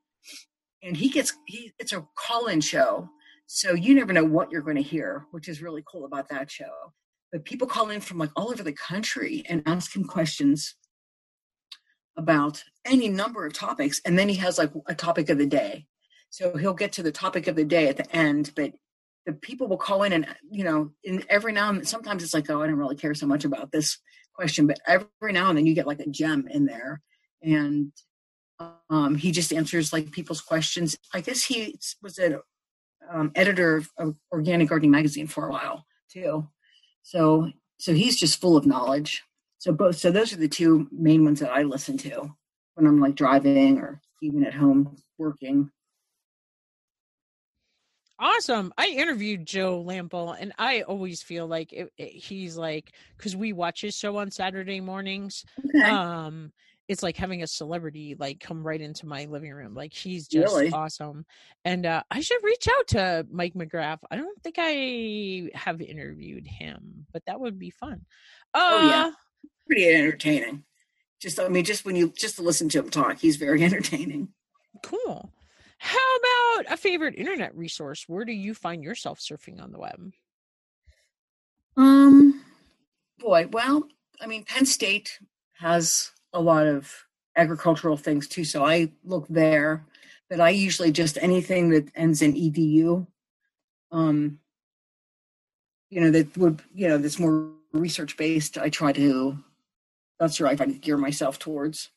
And he gets he it's a call-in show. So you never know what you're going to hear, which is really cool about that show. But people call in from like all over the country and ask him questions about any number of topics and then he has like a topic of the day. So he'll get to the topic of the day at the end but the people will call in and you know in every now and then, sometimes it's like oh i don't really care so much about this question but every now and then you get like a gem in there. And um, he just answers like people's questions. I guess he was an um, editor of, of organic gardening magazine for a while too so so he's just full of knowledge so both so those are the two main ones that I listen to when I'm like driving or even at home working. Awesome. I interviewed Joe Lamp'l and I always feel like it, it, he's like cuz we watch his show on Saturday mornings. Okay. Um it's like having a celebrity like come right into my living room. Like he's just really? awesome. And uh, I should reach out to Mike McGrath. I don't think I have interviewed him, but that would be fun. Uh, oh yeah. Uh, pretty entertaining. Just I mean, just when you just to listen to him talk, he's very entertaining. Cool. How about a favorite internet resource? Where do you find yourself surfing on the web? Um, boy, well, I mean, Penn State has a lot of agricultural things too, so I look there. But I usually just anything that ends in edu. Um, you know that would you know that's more research based, I try to. That's where I try to gear myself towards.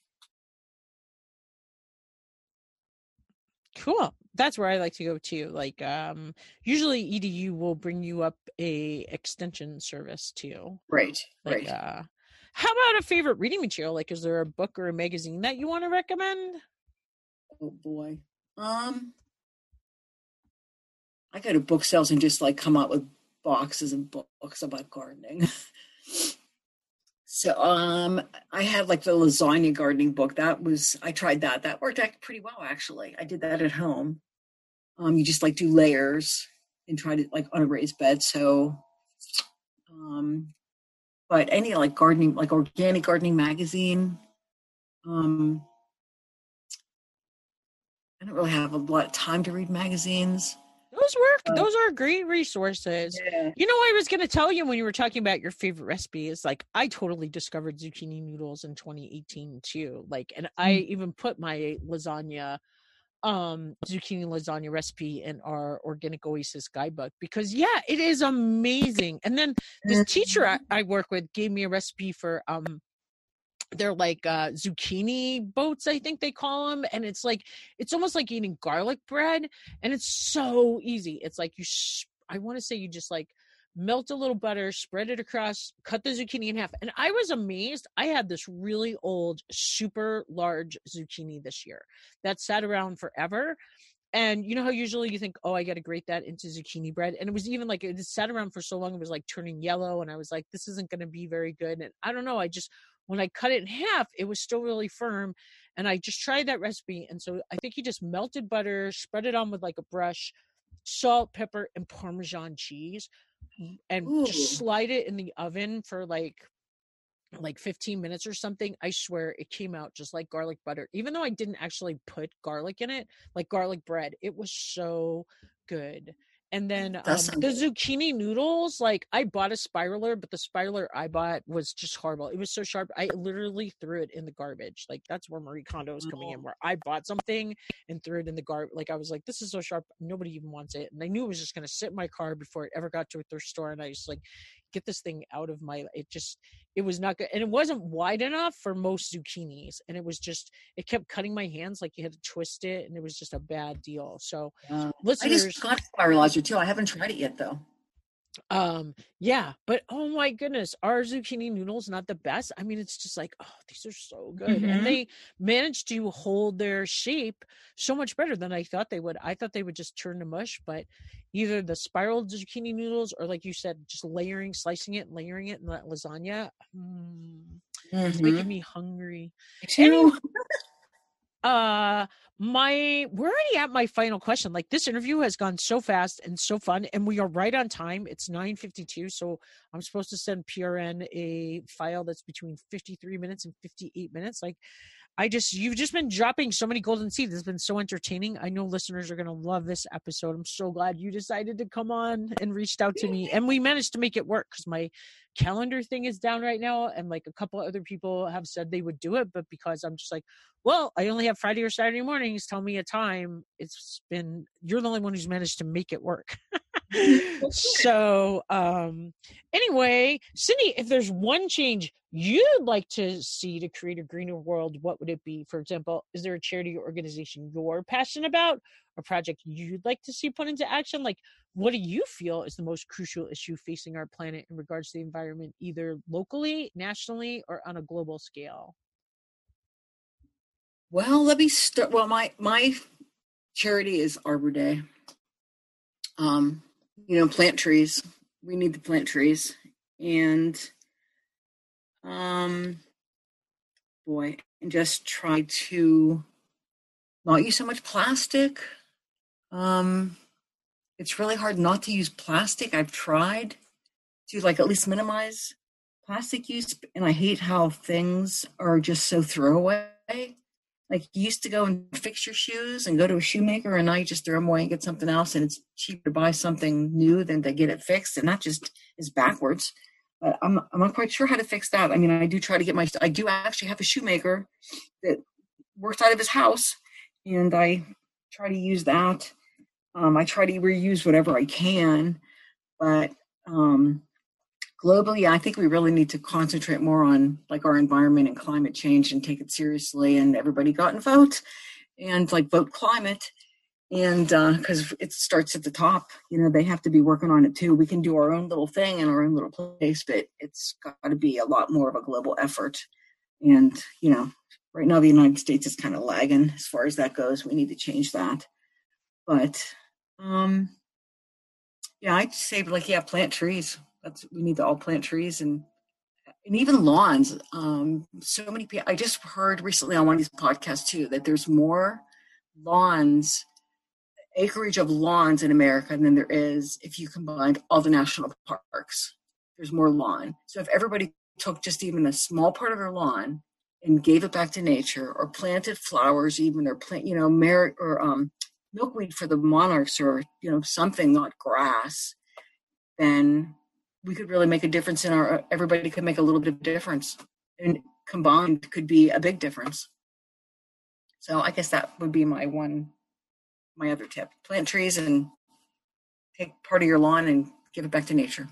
Cool. That's where I like to go too. Like um usually EDU will bring you up a extension service too. Right. Like right. uh how about a favorite reading material? Like is there a book or a magazine that you want to recommend? Oh boy. Um I go to book sales and just like come out with boxes of books about gardening. so um I had like the lasagna gardening book. That was I tried that. That worked out pretty well actually. I did that at home. Um you just like do layers and try to like on a raised bed. So um but any like gardening like organic gardening magazine um I don't really have a lot of time to read magazines. Those work. Uh, Those are great resources. Yeah. You know, I was going to tell you when you were talking about your favorite recipe is like I totally discovered zucchini noodles in 2018 too. Like, and I Mm. even put my lasagna, um, zucchini lasagna recipe in our organic oasis guidebook because yeah, it is amazing. And then this teacher I, I work with gave me a recipe for um they're like uh zucchini boats i think they call them and it's like it's almost like eating garlic bread and it's so easy it's like you sh- i want to say you just like melt a little butter spread it across cut the zucchini in half and i was amazed i had this really old super large zucchini this year that sat around forever and you know how usually you think, oh, I got to grate that into zucchini bread, and it was even like it sat around for so long, it was like turning yellow, and I was like, this isn't going to be very good. And I don't know, I just when I cut it in half, it was still really firm, and I just tried that recipe, and so I think he just melted butter, spread it on with like a brush, salt, pepper, and Parmesan cheese, and Ooh. just slide it in the oven for like like 15 minutes or something i swear it came out just like garlic butter even though i didn't actually put garlic in it like garlic bread it was so good and then um, the zucchini noodles like i bought a spiraler but the spiraler i bought was just horrible. It was so sharp i literally threw it in the garbage. Like that's where marie kondo is coming in Oh. where i bought something and threw it in the garbage like i was like this is so sharp nobody even wants it. And i knew it was just going to sit in my car before it ever got to a thrift store and i just like get this thing out of my it just it was not good and it wasn't wide enough for most zucchinis and it was just it kept cutting my hands like you had to twist it and it was just a bad deal so Uh, I listeners just got spiralizer too. I haven't tried it yet though. Um yeah but oh my goodness are zucchini noodles not the best i mean it's just like oh these are so good Mhm. and they managed to hold their shape so much better than i thought they would i thought they would just turn to mush but either the spiral zucchini noodles or like you said just layering slicing it layering it in that lasagna mm, it's Mhm. making me hungry too. Uh my we're already at my final question. Like this interview has gone so fast and so fun and we are right on time. It's 9.52 so i'm supposed to send prn a file that's between 53 minutes and 58 minutes. Like i just you've just been dropping so many golden seeds it's been so entertaining i know listeners are going to love this episode i'm so glad you decided to come on and reached out to me and we managed to make it work because my calendar thing is down right now and like a couple other people have said they would do it but because i'm just like well, I only have Friday or Saturday mornings. Tell me a time. It's been you're the only one who's managed to make it work. so um anyway, Cindy, if there's one change you'd like to see to create a greener world, what would it be? For example, is there a charity or organization you're passionate about, a project you'd like to see put into action? Like what do you feel is the most crucial issue facing our planet in regards to the environment, either locally, nationally, or on a global scale? Well, let me start. Well, my my charity is Arbor Day. Um, you know, plant trees. We need to plant trees, and um, boy, and just try to not use so much plastic. Um, it's really hard not to use plastic. I've tried to like at least minimize plastic use, and I hate how things are just so throwaway. Like you used to go and fix your shoes and go to a shoemaker, and now you just throw them away and get something else, and it's cheaper to buy something new than to get it fixed, and that just is backwards. But I'm I'm not quite sure how to fix that. I mean, I do try to get my I do actually have a shoemaker that works out of his house, and I try to use that. Um, I try to reuse whatever I can, but um, globally, I think we really need to concentrate more on like our environment and climate change and take it seriously. And everybody got and vote and like vote climate. And because uh, it starts at the top, you know, they have to be working on it too. We can do our own little thing in our own little place, but it's got to be a lot more of a global effort. And, you know, right now the United States is kind of lagging as far as that goes. We need to change that. But, um, yeah, I'd say like, yeah, plant trees that's we need to all plant trees and and even lawns. Um, so many people. I just heard recently on one of these podcasts too that there's more lawns, acreage of lawns in America than there is if you combined all the national parks. There's more lawn. So if everybody took just even a small part of their lawn and gave it back to nature, or planted flowers, even or plant, you know, mer- or um, milkweed for the monarchs, or you know, something not grass, then we could really make a difference in our everybody could make a little bit of difference. And combined could be a big difference. So i guess that would be my one my other tip. Plant trees and take part of your lawn and give it back to nature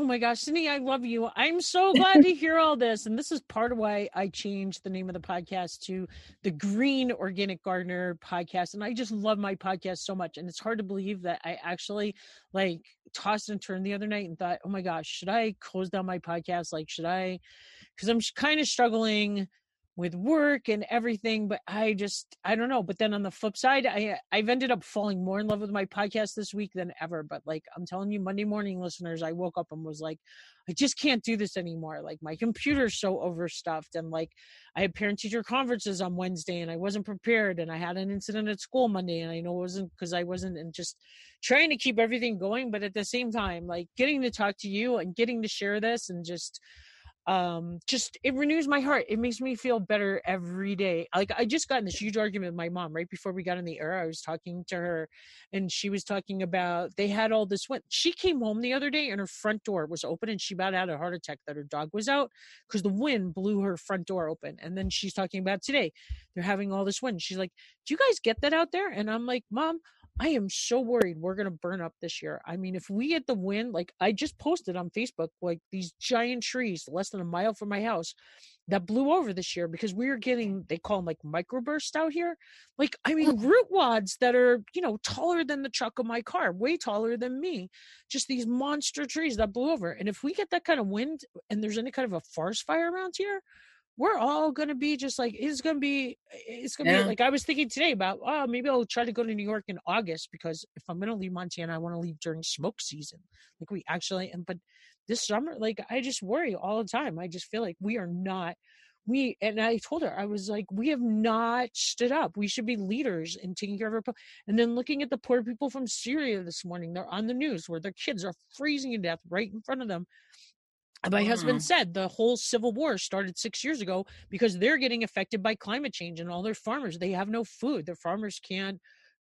Oh my gosh, Cindy, I love you. I'm so glad to hear all this. And this is part of why I changed the name of the podcast to the Green Organic Gardener podcast. And I just love my podcast so much. And it's hard to believe that I actually like tossed and turned the other night and thought, oh my gosh, should I close down my podcast? Like, should I? Because I'm kind of struggling with work and everything but i just i don't know. But then on the flip side i i've ended up falling more in love with my podcast this week than ever but like i'm telling you monday morning listeners i woke up and was like i just can't do this anymore. Like my computer's so overstuffed and like i had parent teacher conferences on wednesday and i wasn't prepared and i had an incident at school monday and i know it wasn't because i wasn't and just trying to keep everything going but at the same time like getting to talk to you and getting to share this and just um just it renews my heart it makes me feel better every day like i just got in this huge argument with my mom right before we got in the air i was talking to her and she was talking about they had all this wind she came home the other day and her front door was open and she about had a heart attack that her dog was out because the wind blew her front door open and then she's talking about today they're having all this wind she's like do you guys get that out there? And i'm like mom I am so worried we're going to burn up this year. I mean, if we get the wind, like I just posted on Facebook, like these giant trees less than a mile from my house that blew over this year because we are getting, they call them like microbursts out here. Like, I mean, root wads that are, you know, taller than the truck of my car, way taller than me. Just these monster trees that blew over. And if we get that kind of wind and there's any kind of a forest fire around here, we're all gonna be just like it's gonna be it's gonna yeah. be like I was thinking today about oh maybe I'll try to go to New York in August because if I'm gonna leave Montana I want to leave during smoke season. Like we actually and but this summer like I just worry all the time. I just feel like we are not we and I told her I was like we have not stood up. We should be leaders in taking care of our and then looking at the poor people from Syria this morning they're on the news where their kids are freezing to death right in front of them my husband said the whole civil war started six years ago because they're getting affected by climate change and all their farmers they have no food their farmers can't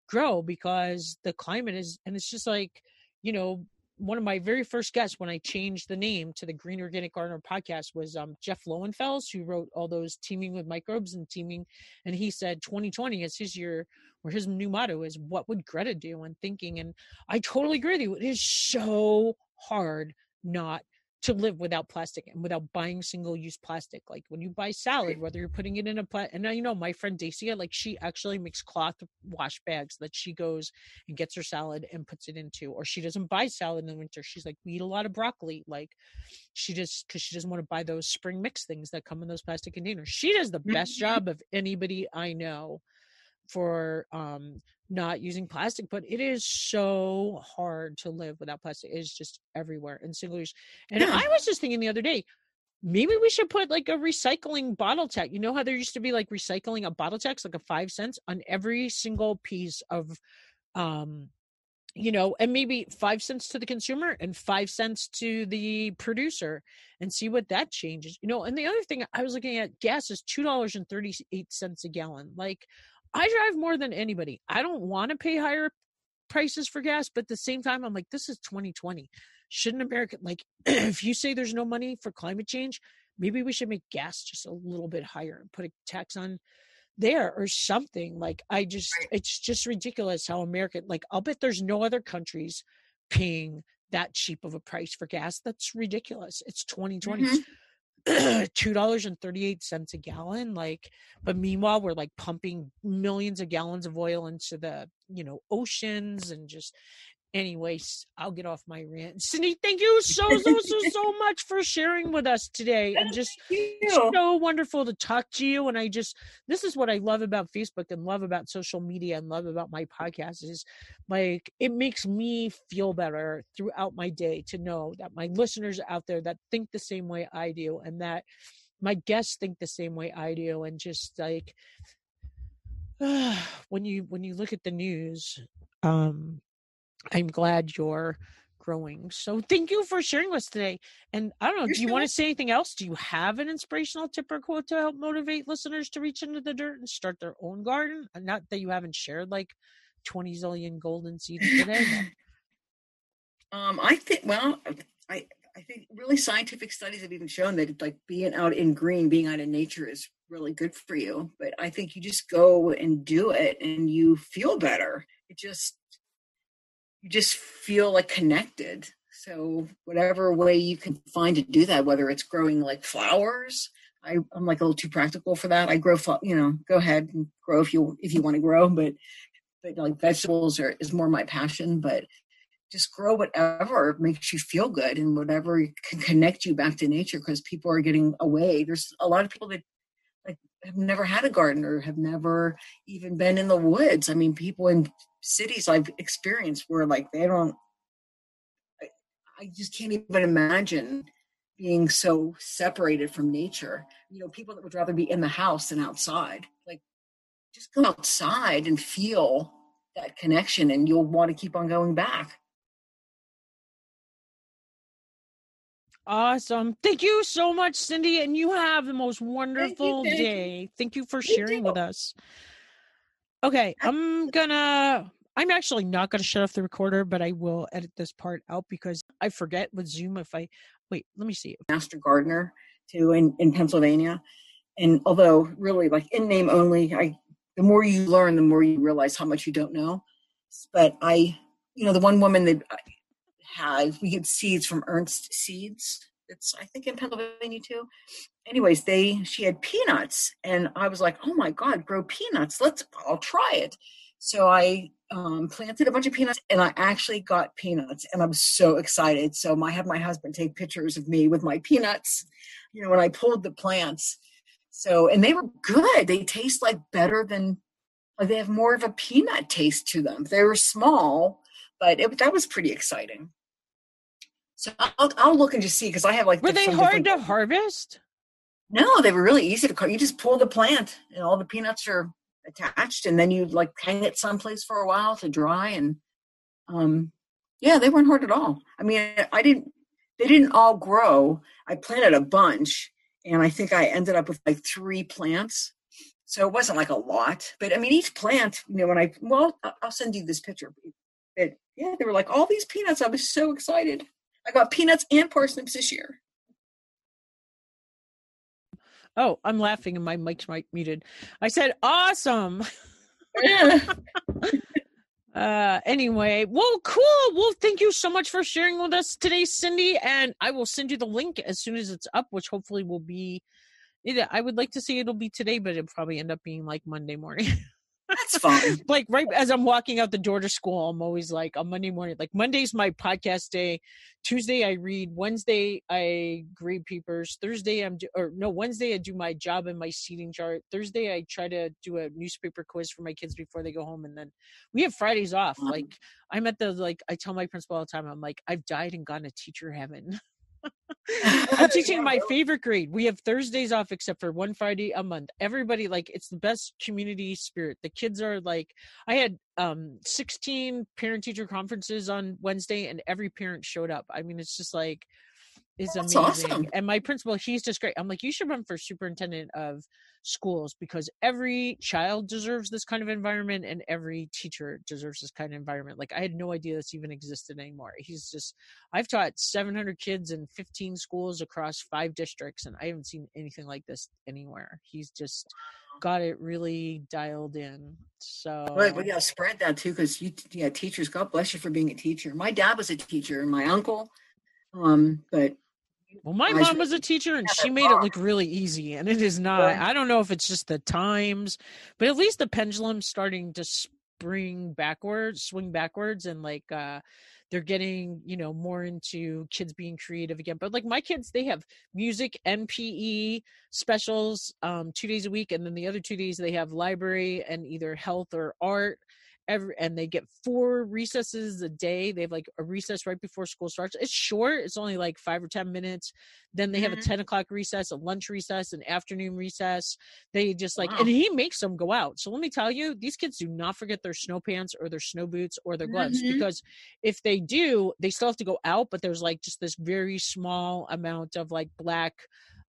grow because the climate is and it's just like you know one of my very first guests when I changed the name to the Green Organic Gardener podcast was um, Jeff Lowenfels, who wrote all those teaming with microbes and teaming. And he said 2020 is his year, or his new motto is, What would Greta do? And thinking. And I totally agree with you. It is so hard not to live without plastic and without buying single use plastic. Like when you buy salad, whether you're putting it in a plat, and now you know my friend Dacia, like she actually makes cloth wash bags that she goes and gets her salad and puts it into, or she doesn't buy salad in the winter. She's like, we eat a lot of broccoli. Like she just, cause she doesn't want to buy those spring mix things that come in those plastic containers. She does the best job of anybody I know for um not using plastic but it is so hard to live without plastic. It's just everywhere in single use. And yeah. i was just thinking the other day maybe we should put like a recycling bottle tax you know how there used to be like recycling a bottle tax like a five cents on every single piece of um you know and maybe five cents to the consumer and five cents to the producer and see what that changes. You know and the other thing i was looking at gas is two dollars and 38 cents a gallon. Like I drive more than anybody. I don't want to pay higher prices for gas, but at the same time, I'm like, this is 2020. Shouldn't America, like, if you say there's no money for climate change, maybe we should make gas just a little bit higher and put a tax on there or something. Like, I just, it's just ridiculous how America, like, I'll bet there's no other countries paying that cheap of a price for gas. That's ridiculous. It's 2020. Mm-hmm. Two dollars and thirty eight cents a gallon. Like, but meanwhile, we're like pumping millions of gallons of oil into the you know oceans and just anyways, I'll get off my rant. Cindy, thank you so so so so much for sharing with us today, and just so wonderful to talk to you. And I just this is what I love about Facebook and love about social media and love about my podcast is like it makes me feel better throughout my day to know that my listeners out there that think the same way I do, and that my guests think the same way I do, and just like. Uh, when you when you look at the news um I'm glad you're growing. So thank you for sharing with us today. And I don't know, You're do you sure? want to say anything else? Do you have an inspirational tip or quote to help motivate listeners to reach into the dirt and start their own garden? Uh, not that you haven't shared like 20 zillion golden seeds today. um, I think, well, I, I think really scientific studies have even shown that like being out in green, being out in nature is really good for you. But I think you just go and do it and you feel better. It just you just feel like connected. So whatever way you can find to do that, whether it's growing like flowers, I, am like a little too practical for that. I grow, you know, go ahead and grow if you if you want to grow, but but like vegetables are is more my passion. But just grow whatever makes you feel good and whatever can connect you back to nature because people are getting away. There's a lot of people that like have never had a garden or have never even been in the woods. I mean, people in cities I've experienced where like they don't I, I just can't even imagine being so separated from nature. You know, people that would rather be in the house than outside. Like just go outside and feel that connection and you'll want to keep on going back. Awesome. Thank you so much, Cindy. And you have the most wonderful thank you, thank day. You. Thank you for sharing with us. Okay, I'm gonna. I'm actually not gonna shut off the recorder, but I will edit this part out because I forget with Zoom if I wait. Let me see. Master gardener too in in Pennsylvania, and although really like in name only, I the more you learn, the more you realize how much you don't know. But I, you know, the one woman that I had, we get seeds from Ernst Seeds. It's I think in Pennsylvania too, anyways, they she had peanuts, and I was like, oh my god, grow peanuts. Let's I'll try it. So I um, planted a bunch of peanuts, and I actually got peanuts, and I'm so excited. So I had my husband take pictures of me with my peanuts, you know, when I pulled the plants. So and they were good. They taste like better than like they have more of a peanut taste to them. They were small, but it, that was pretty exciting. So I'll, I'll look and just see because I have like. Were they hard to harvest? No, they were really easy to cut. You just pull the plant and all the peanuts are attached and then you like hang it someplace for a while to dry and um yeah, they weren't hard at all. I mean, I didn't they didn't all grow. I planted a bunch and I think I ended up with like three plants. So it wasn't like a lot, but I mean, each plant, you know, when I, well, I'll send you this picture. But yeah, they were like all these peanuts. I was so excited. I got peanuts and parsnips this year. Oh, I'm laughing and my mic's mic muted. I said awesome. Yeah. uh anyway, well cool. Well, thank you so much for sharing with us today, Cindy. And I will send you the link as soon as it's up, which hopefully will be I would like to say it'll be today, but it'll probably end up being like Monday morning. That's fine. like right as I'm walking out the door to school, I'm always like on Monday morning. Like Monday's my podcast day. Tuesday I read. Wednesday I grade papers. Thursday I'm do, or no Wednesday I do my job and my seating chart. Thursday I try to do a newspaper quiz for my kids before they go home, and then we have Fridays off. Like I'm at the like I tell my principal all the time. I'm like I've died and gone to teacher heaven. I'm teaching my favorite grade. We have Thursdays off except for one Friday a month. Everybody like it's the best community spirit. The kids are like I had um 16 parent teacher conferences on Wednesday and every parent showed up. I mean it's just like is That's amazing. awesome. And my principal, he's just great. I'm like, you should run for superintendent of schools because every child deserves this kind of environment and every teacher deserves this kind of environment. Like I had no idea this even existed anymore. He's just I've taught 700 kids in 15 schools across five districts and I haven't seen anything like this anywhere. He's just got it really dialed in. So Well, we gotta spread that too, because you, yeah, teachers. God bless you for being a teacher. My dad was a teacher, and my uncle. Um, but Well, my mom was a teacher and she made it look really easy, and it is not. I don't know if it's just the times, but at least the pendulum's starting to spring backwards, swing backwards, and like uh they're getting, you know, more into kids being creative again. But like my kids, they have music mpe specials um two days a week, and then the other two days they have library and either health or art every and they get four recesses a day. They have like a recess right before school starts. It's short, it's only like five or ten minutes. Then they have a Mhm. 10 o'clock recess, a lunch recess, an afternoon recess. They just like Wow. and he makes them go out. So let me tell you, these kids do not forget their snow pants or their snow boots or their gloves Mhm. because if they do, they still have to go out, but there's like just this very small amount of like black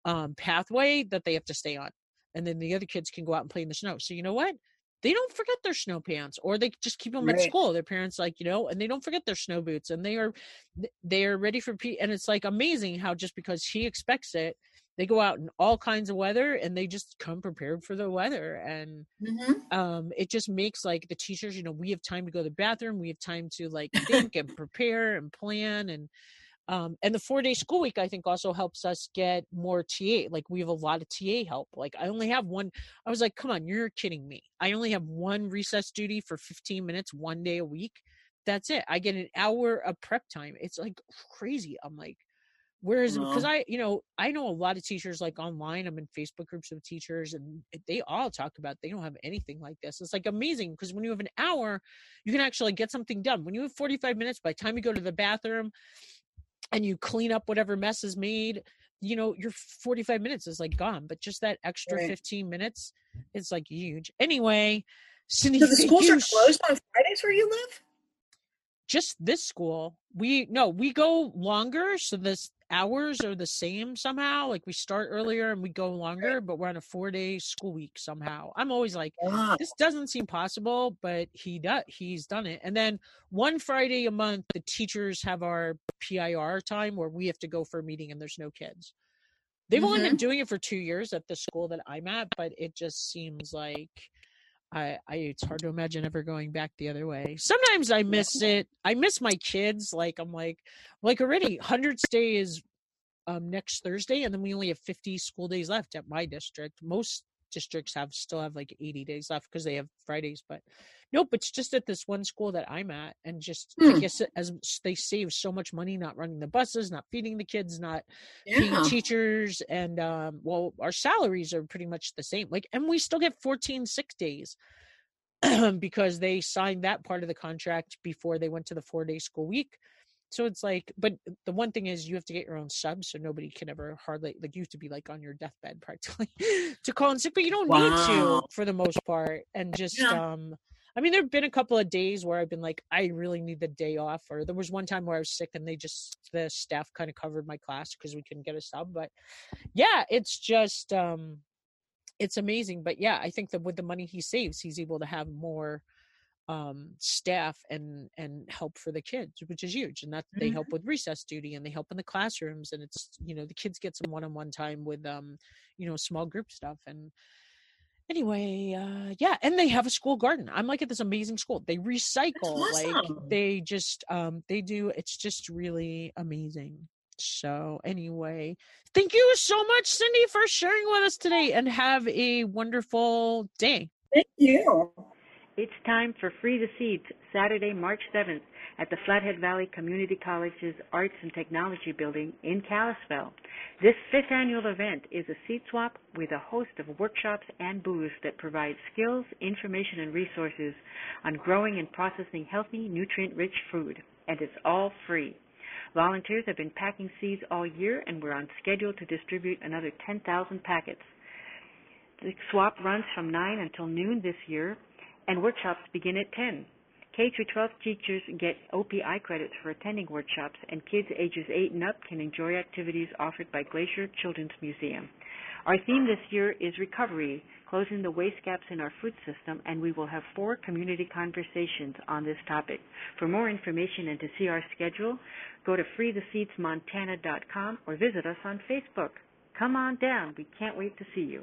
um pathway that they have to stay on. And then the other kids can go out and play in the snow. So you know what? They don't forget their snow pants or they just keep them at school their parents like you know and they don't forget their snow boots and they are they are ready for p and it's like amazing how just because he expects it they go out in all kinds of weather and they just come prepared for the weather and Mhm. um it just makes like the teachers you know we have time to go to the bathroom we have time to like think and prepare and plan and um and the four day school week i think also helps us get more ta like we have a lot of ta help like i only have one i was like come on you're kidding me i only have one recess duty for 15 minutes one day a week that's it i get an hour of prep time it's like crazy i'm like Whereas, because. I, you know, I know a lot of teachers like online. I'm in Facebook groups of teachers, and they all talk about they don't have anything like this. It's like amazing because when you have an hour, you can actually get something done. When you have 45 minutes, by the time you go to the bathroom and you clean up whatever mess is made, you know, your 45 minutes is like gone. But just that extra Right. 15 minutes, it's like huge. Anyway, Cindy, So the schools you are closed on Fridays where you live? just this school we no we go longer so this hours are the same somehow like we start earlier and we go longer but we're on a four day school week somehow. I'm always like this doesn't seem possible but he does he's done it. And then one friday a month the teachers have our pir time where we have to go for a meeting and there's no kids. They've only been mm-hmm. doing it for two years at the school that i'm at but it just seems like I, I it's hard to imagine ever going back the other way. Sometimes I miss it. I miss my kids. Like I'm like like already hundreds day is um next Thursday and then we only have 50 school days left at my district. Most districts have still have like 80 days left because they have Fridays, but nope, it's just at this one school that I'm at and just I Hmm. guess as they save so much money not running the buses, not feeding the kids, not Yeah. teachers and um well our salaries are pretty much the same like and we still get 14 sick days because they signed that part of the contract before they went to the four day school week so it's like but the one thing is you have to get your own sub so nobody can ever hardly like you have to be like on your deathbed practically to call in sick but you don't need to for the most part and just Yeah. um I mean, there have been a couple of days where I've been like, I really need the day off. Or there was one time where I was sick and they just, the staff kind of covered my class because we couldn't get a sub. But yeah, it's just, um, it's amazing. But yeah, I think that with the money he saves, he's able to have more um staff and and help for the kids which is huge and that they help with recess duty and they help in the classrooms and it's you know the kids get some one-on-one time with um you know small group stuff and anyway uh yeah and they have a school garden. I'm like at this amazing school. They recycle like they just um they do it's just really amazing. So anyway thank you so much cindy for sharing with us today and have a wonderful day. Thank you. It's time for Free the Seeds, Saturday, March 7th at the Flathead Valley Community College's Arts and Technology Building in Kalispell. This fifth annual event is a seed swap with a host of workshops and booths that provide skills, information, and resources on growing and processing healthy, nutrient-rich food. And it's all free. Volunteers have been packing seeds all year and we're on schedule to distribute another 10,000 packets. The swap runs from 9 until noon this year, and workshops begin at 10. K 12 teachers get OPI credits for attending workshops, and kids ages 8 and up can enjoy activities offered by Glacier Children's Museum. Our theme this year is recovery, closing the waste gaps in our food system, and we will have four community conversations on this topic. For more information and to see our schedule, go to freetheseedsmontana.com or visit us on Facebook. Come on down. We can't wait to see you.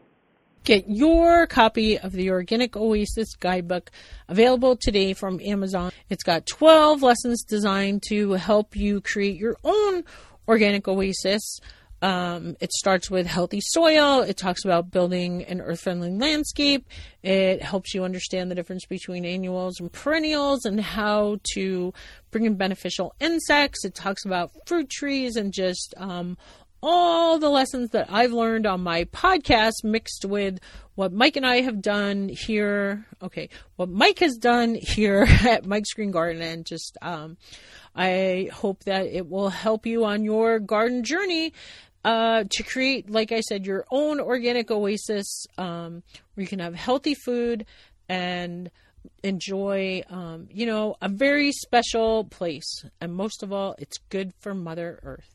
Get your copy of the Organic Oasis Guidebook available today from Amazon. It's got 12 lessons designed to help you create your own organic oasis. Um, it starts with healthy soil. It talks about building an earth friendly landscape. It helps you understand the difference between annuals and perennials and how to bring in beneficial insects. It talks about fruit trees and just um, all the lessons that I've learned on my podcast mixed with what Mike and I have done here. Okay, what Mike has done here at Mike's Green Garden, and just um, I hope that it will help you on your garden journey. Uh, to create, like I said, your own organic oasis um, where you can have healthy food and enjoy, um, you know, a very special place. And most of all, it's good for Mother Earth.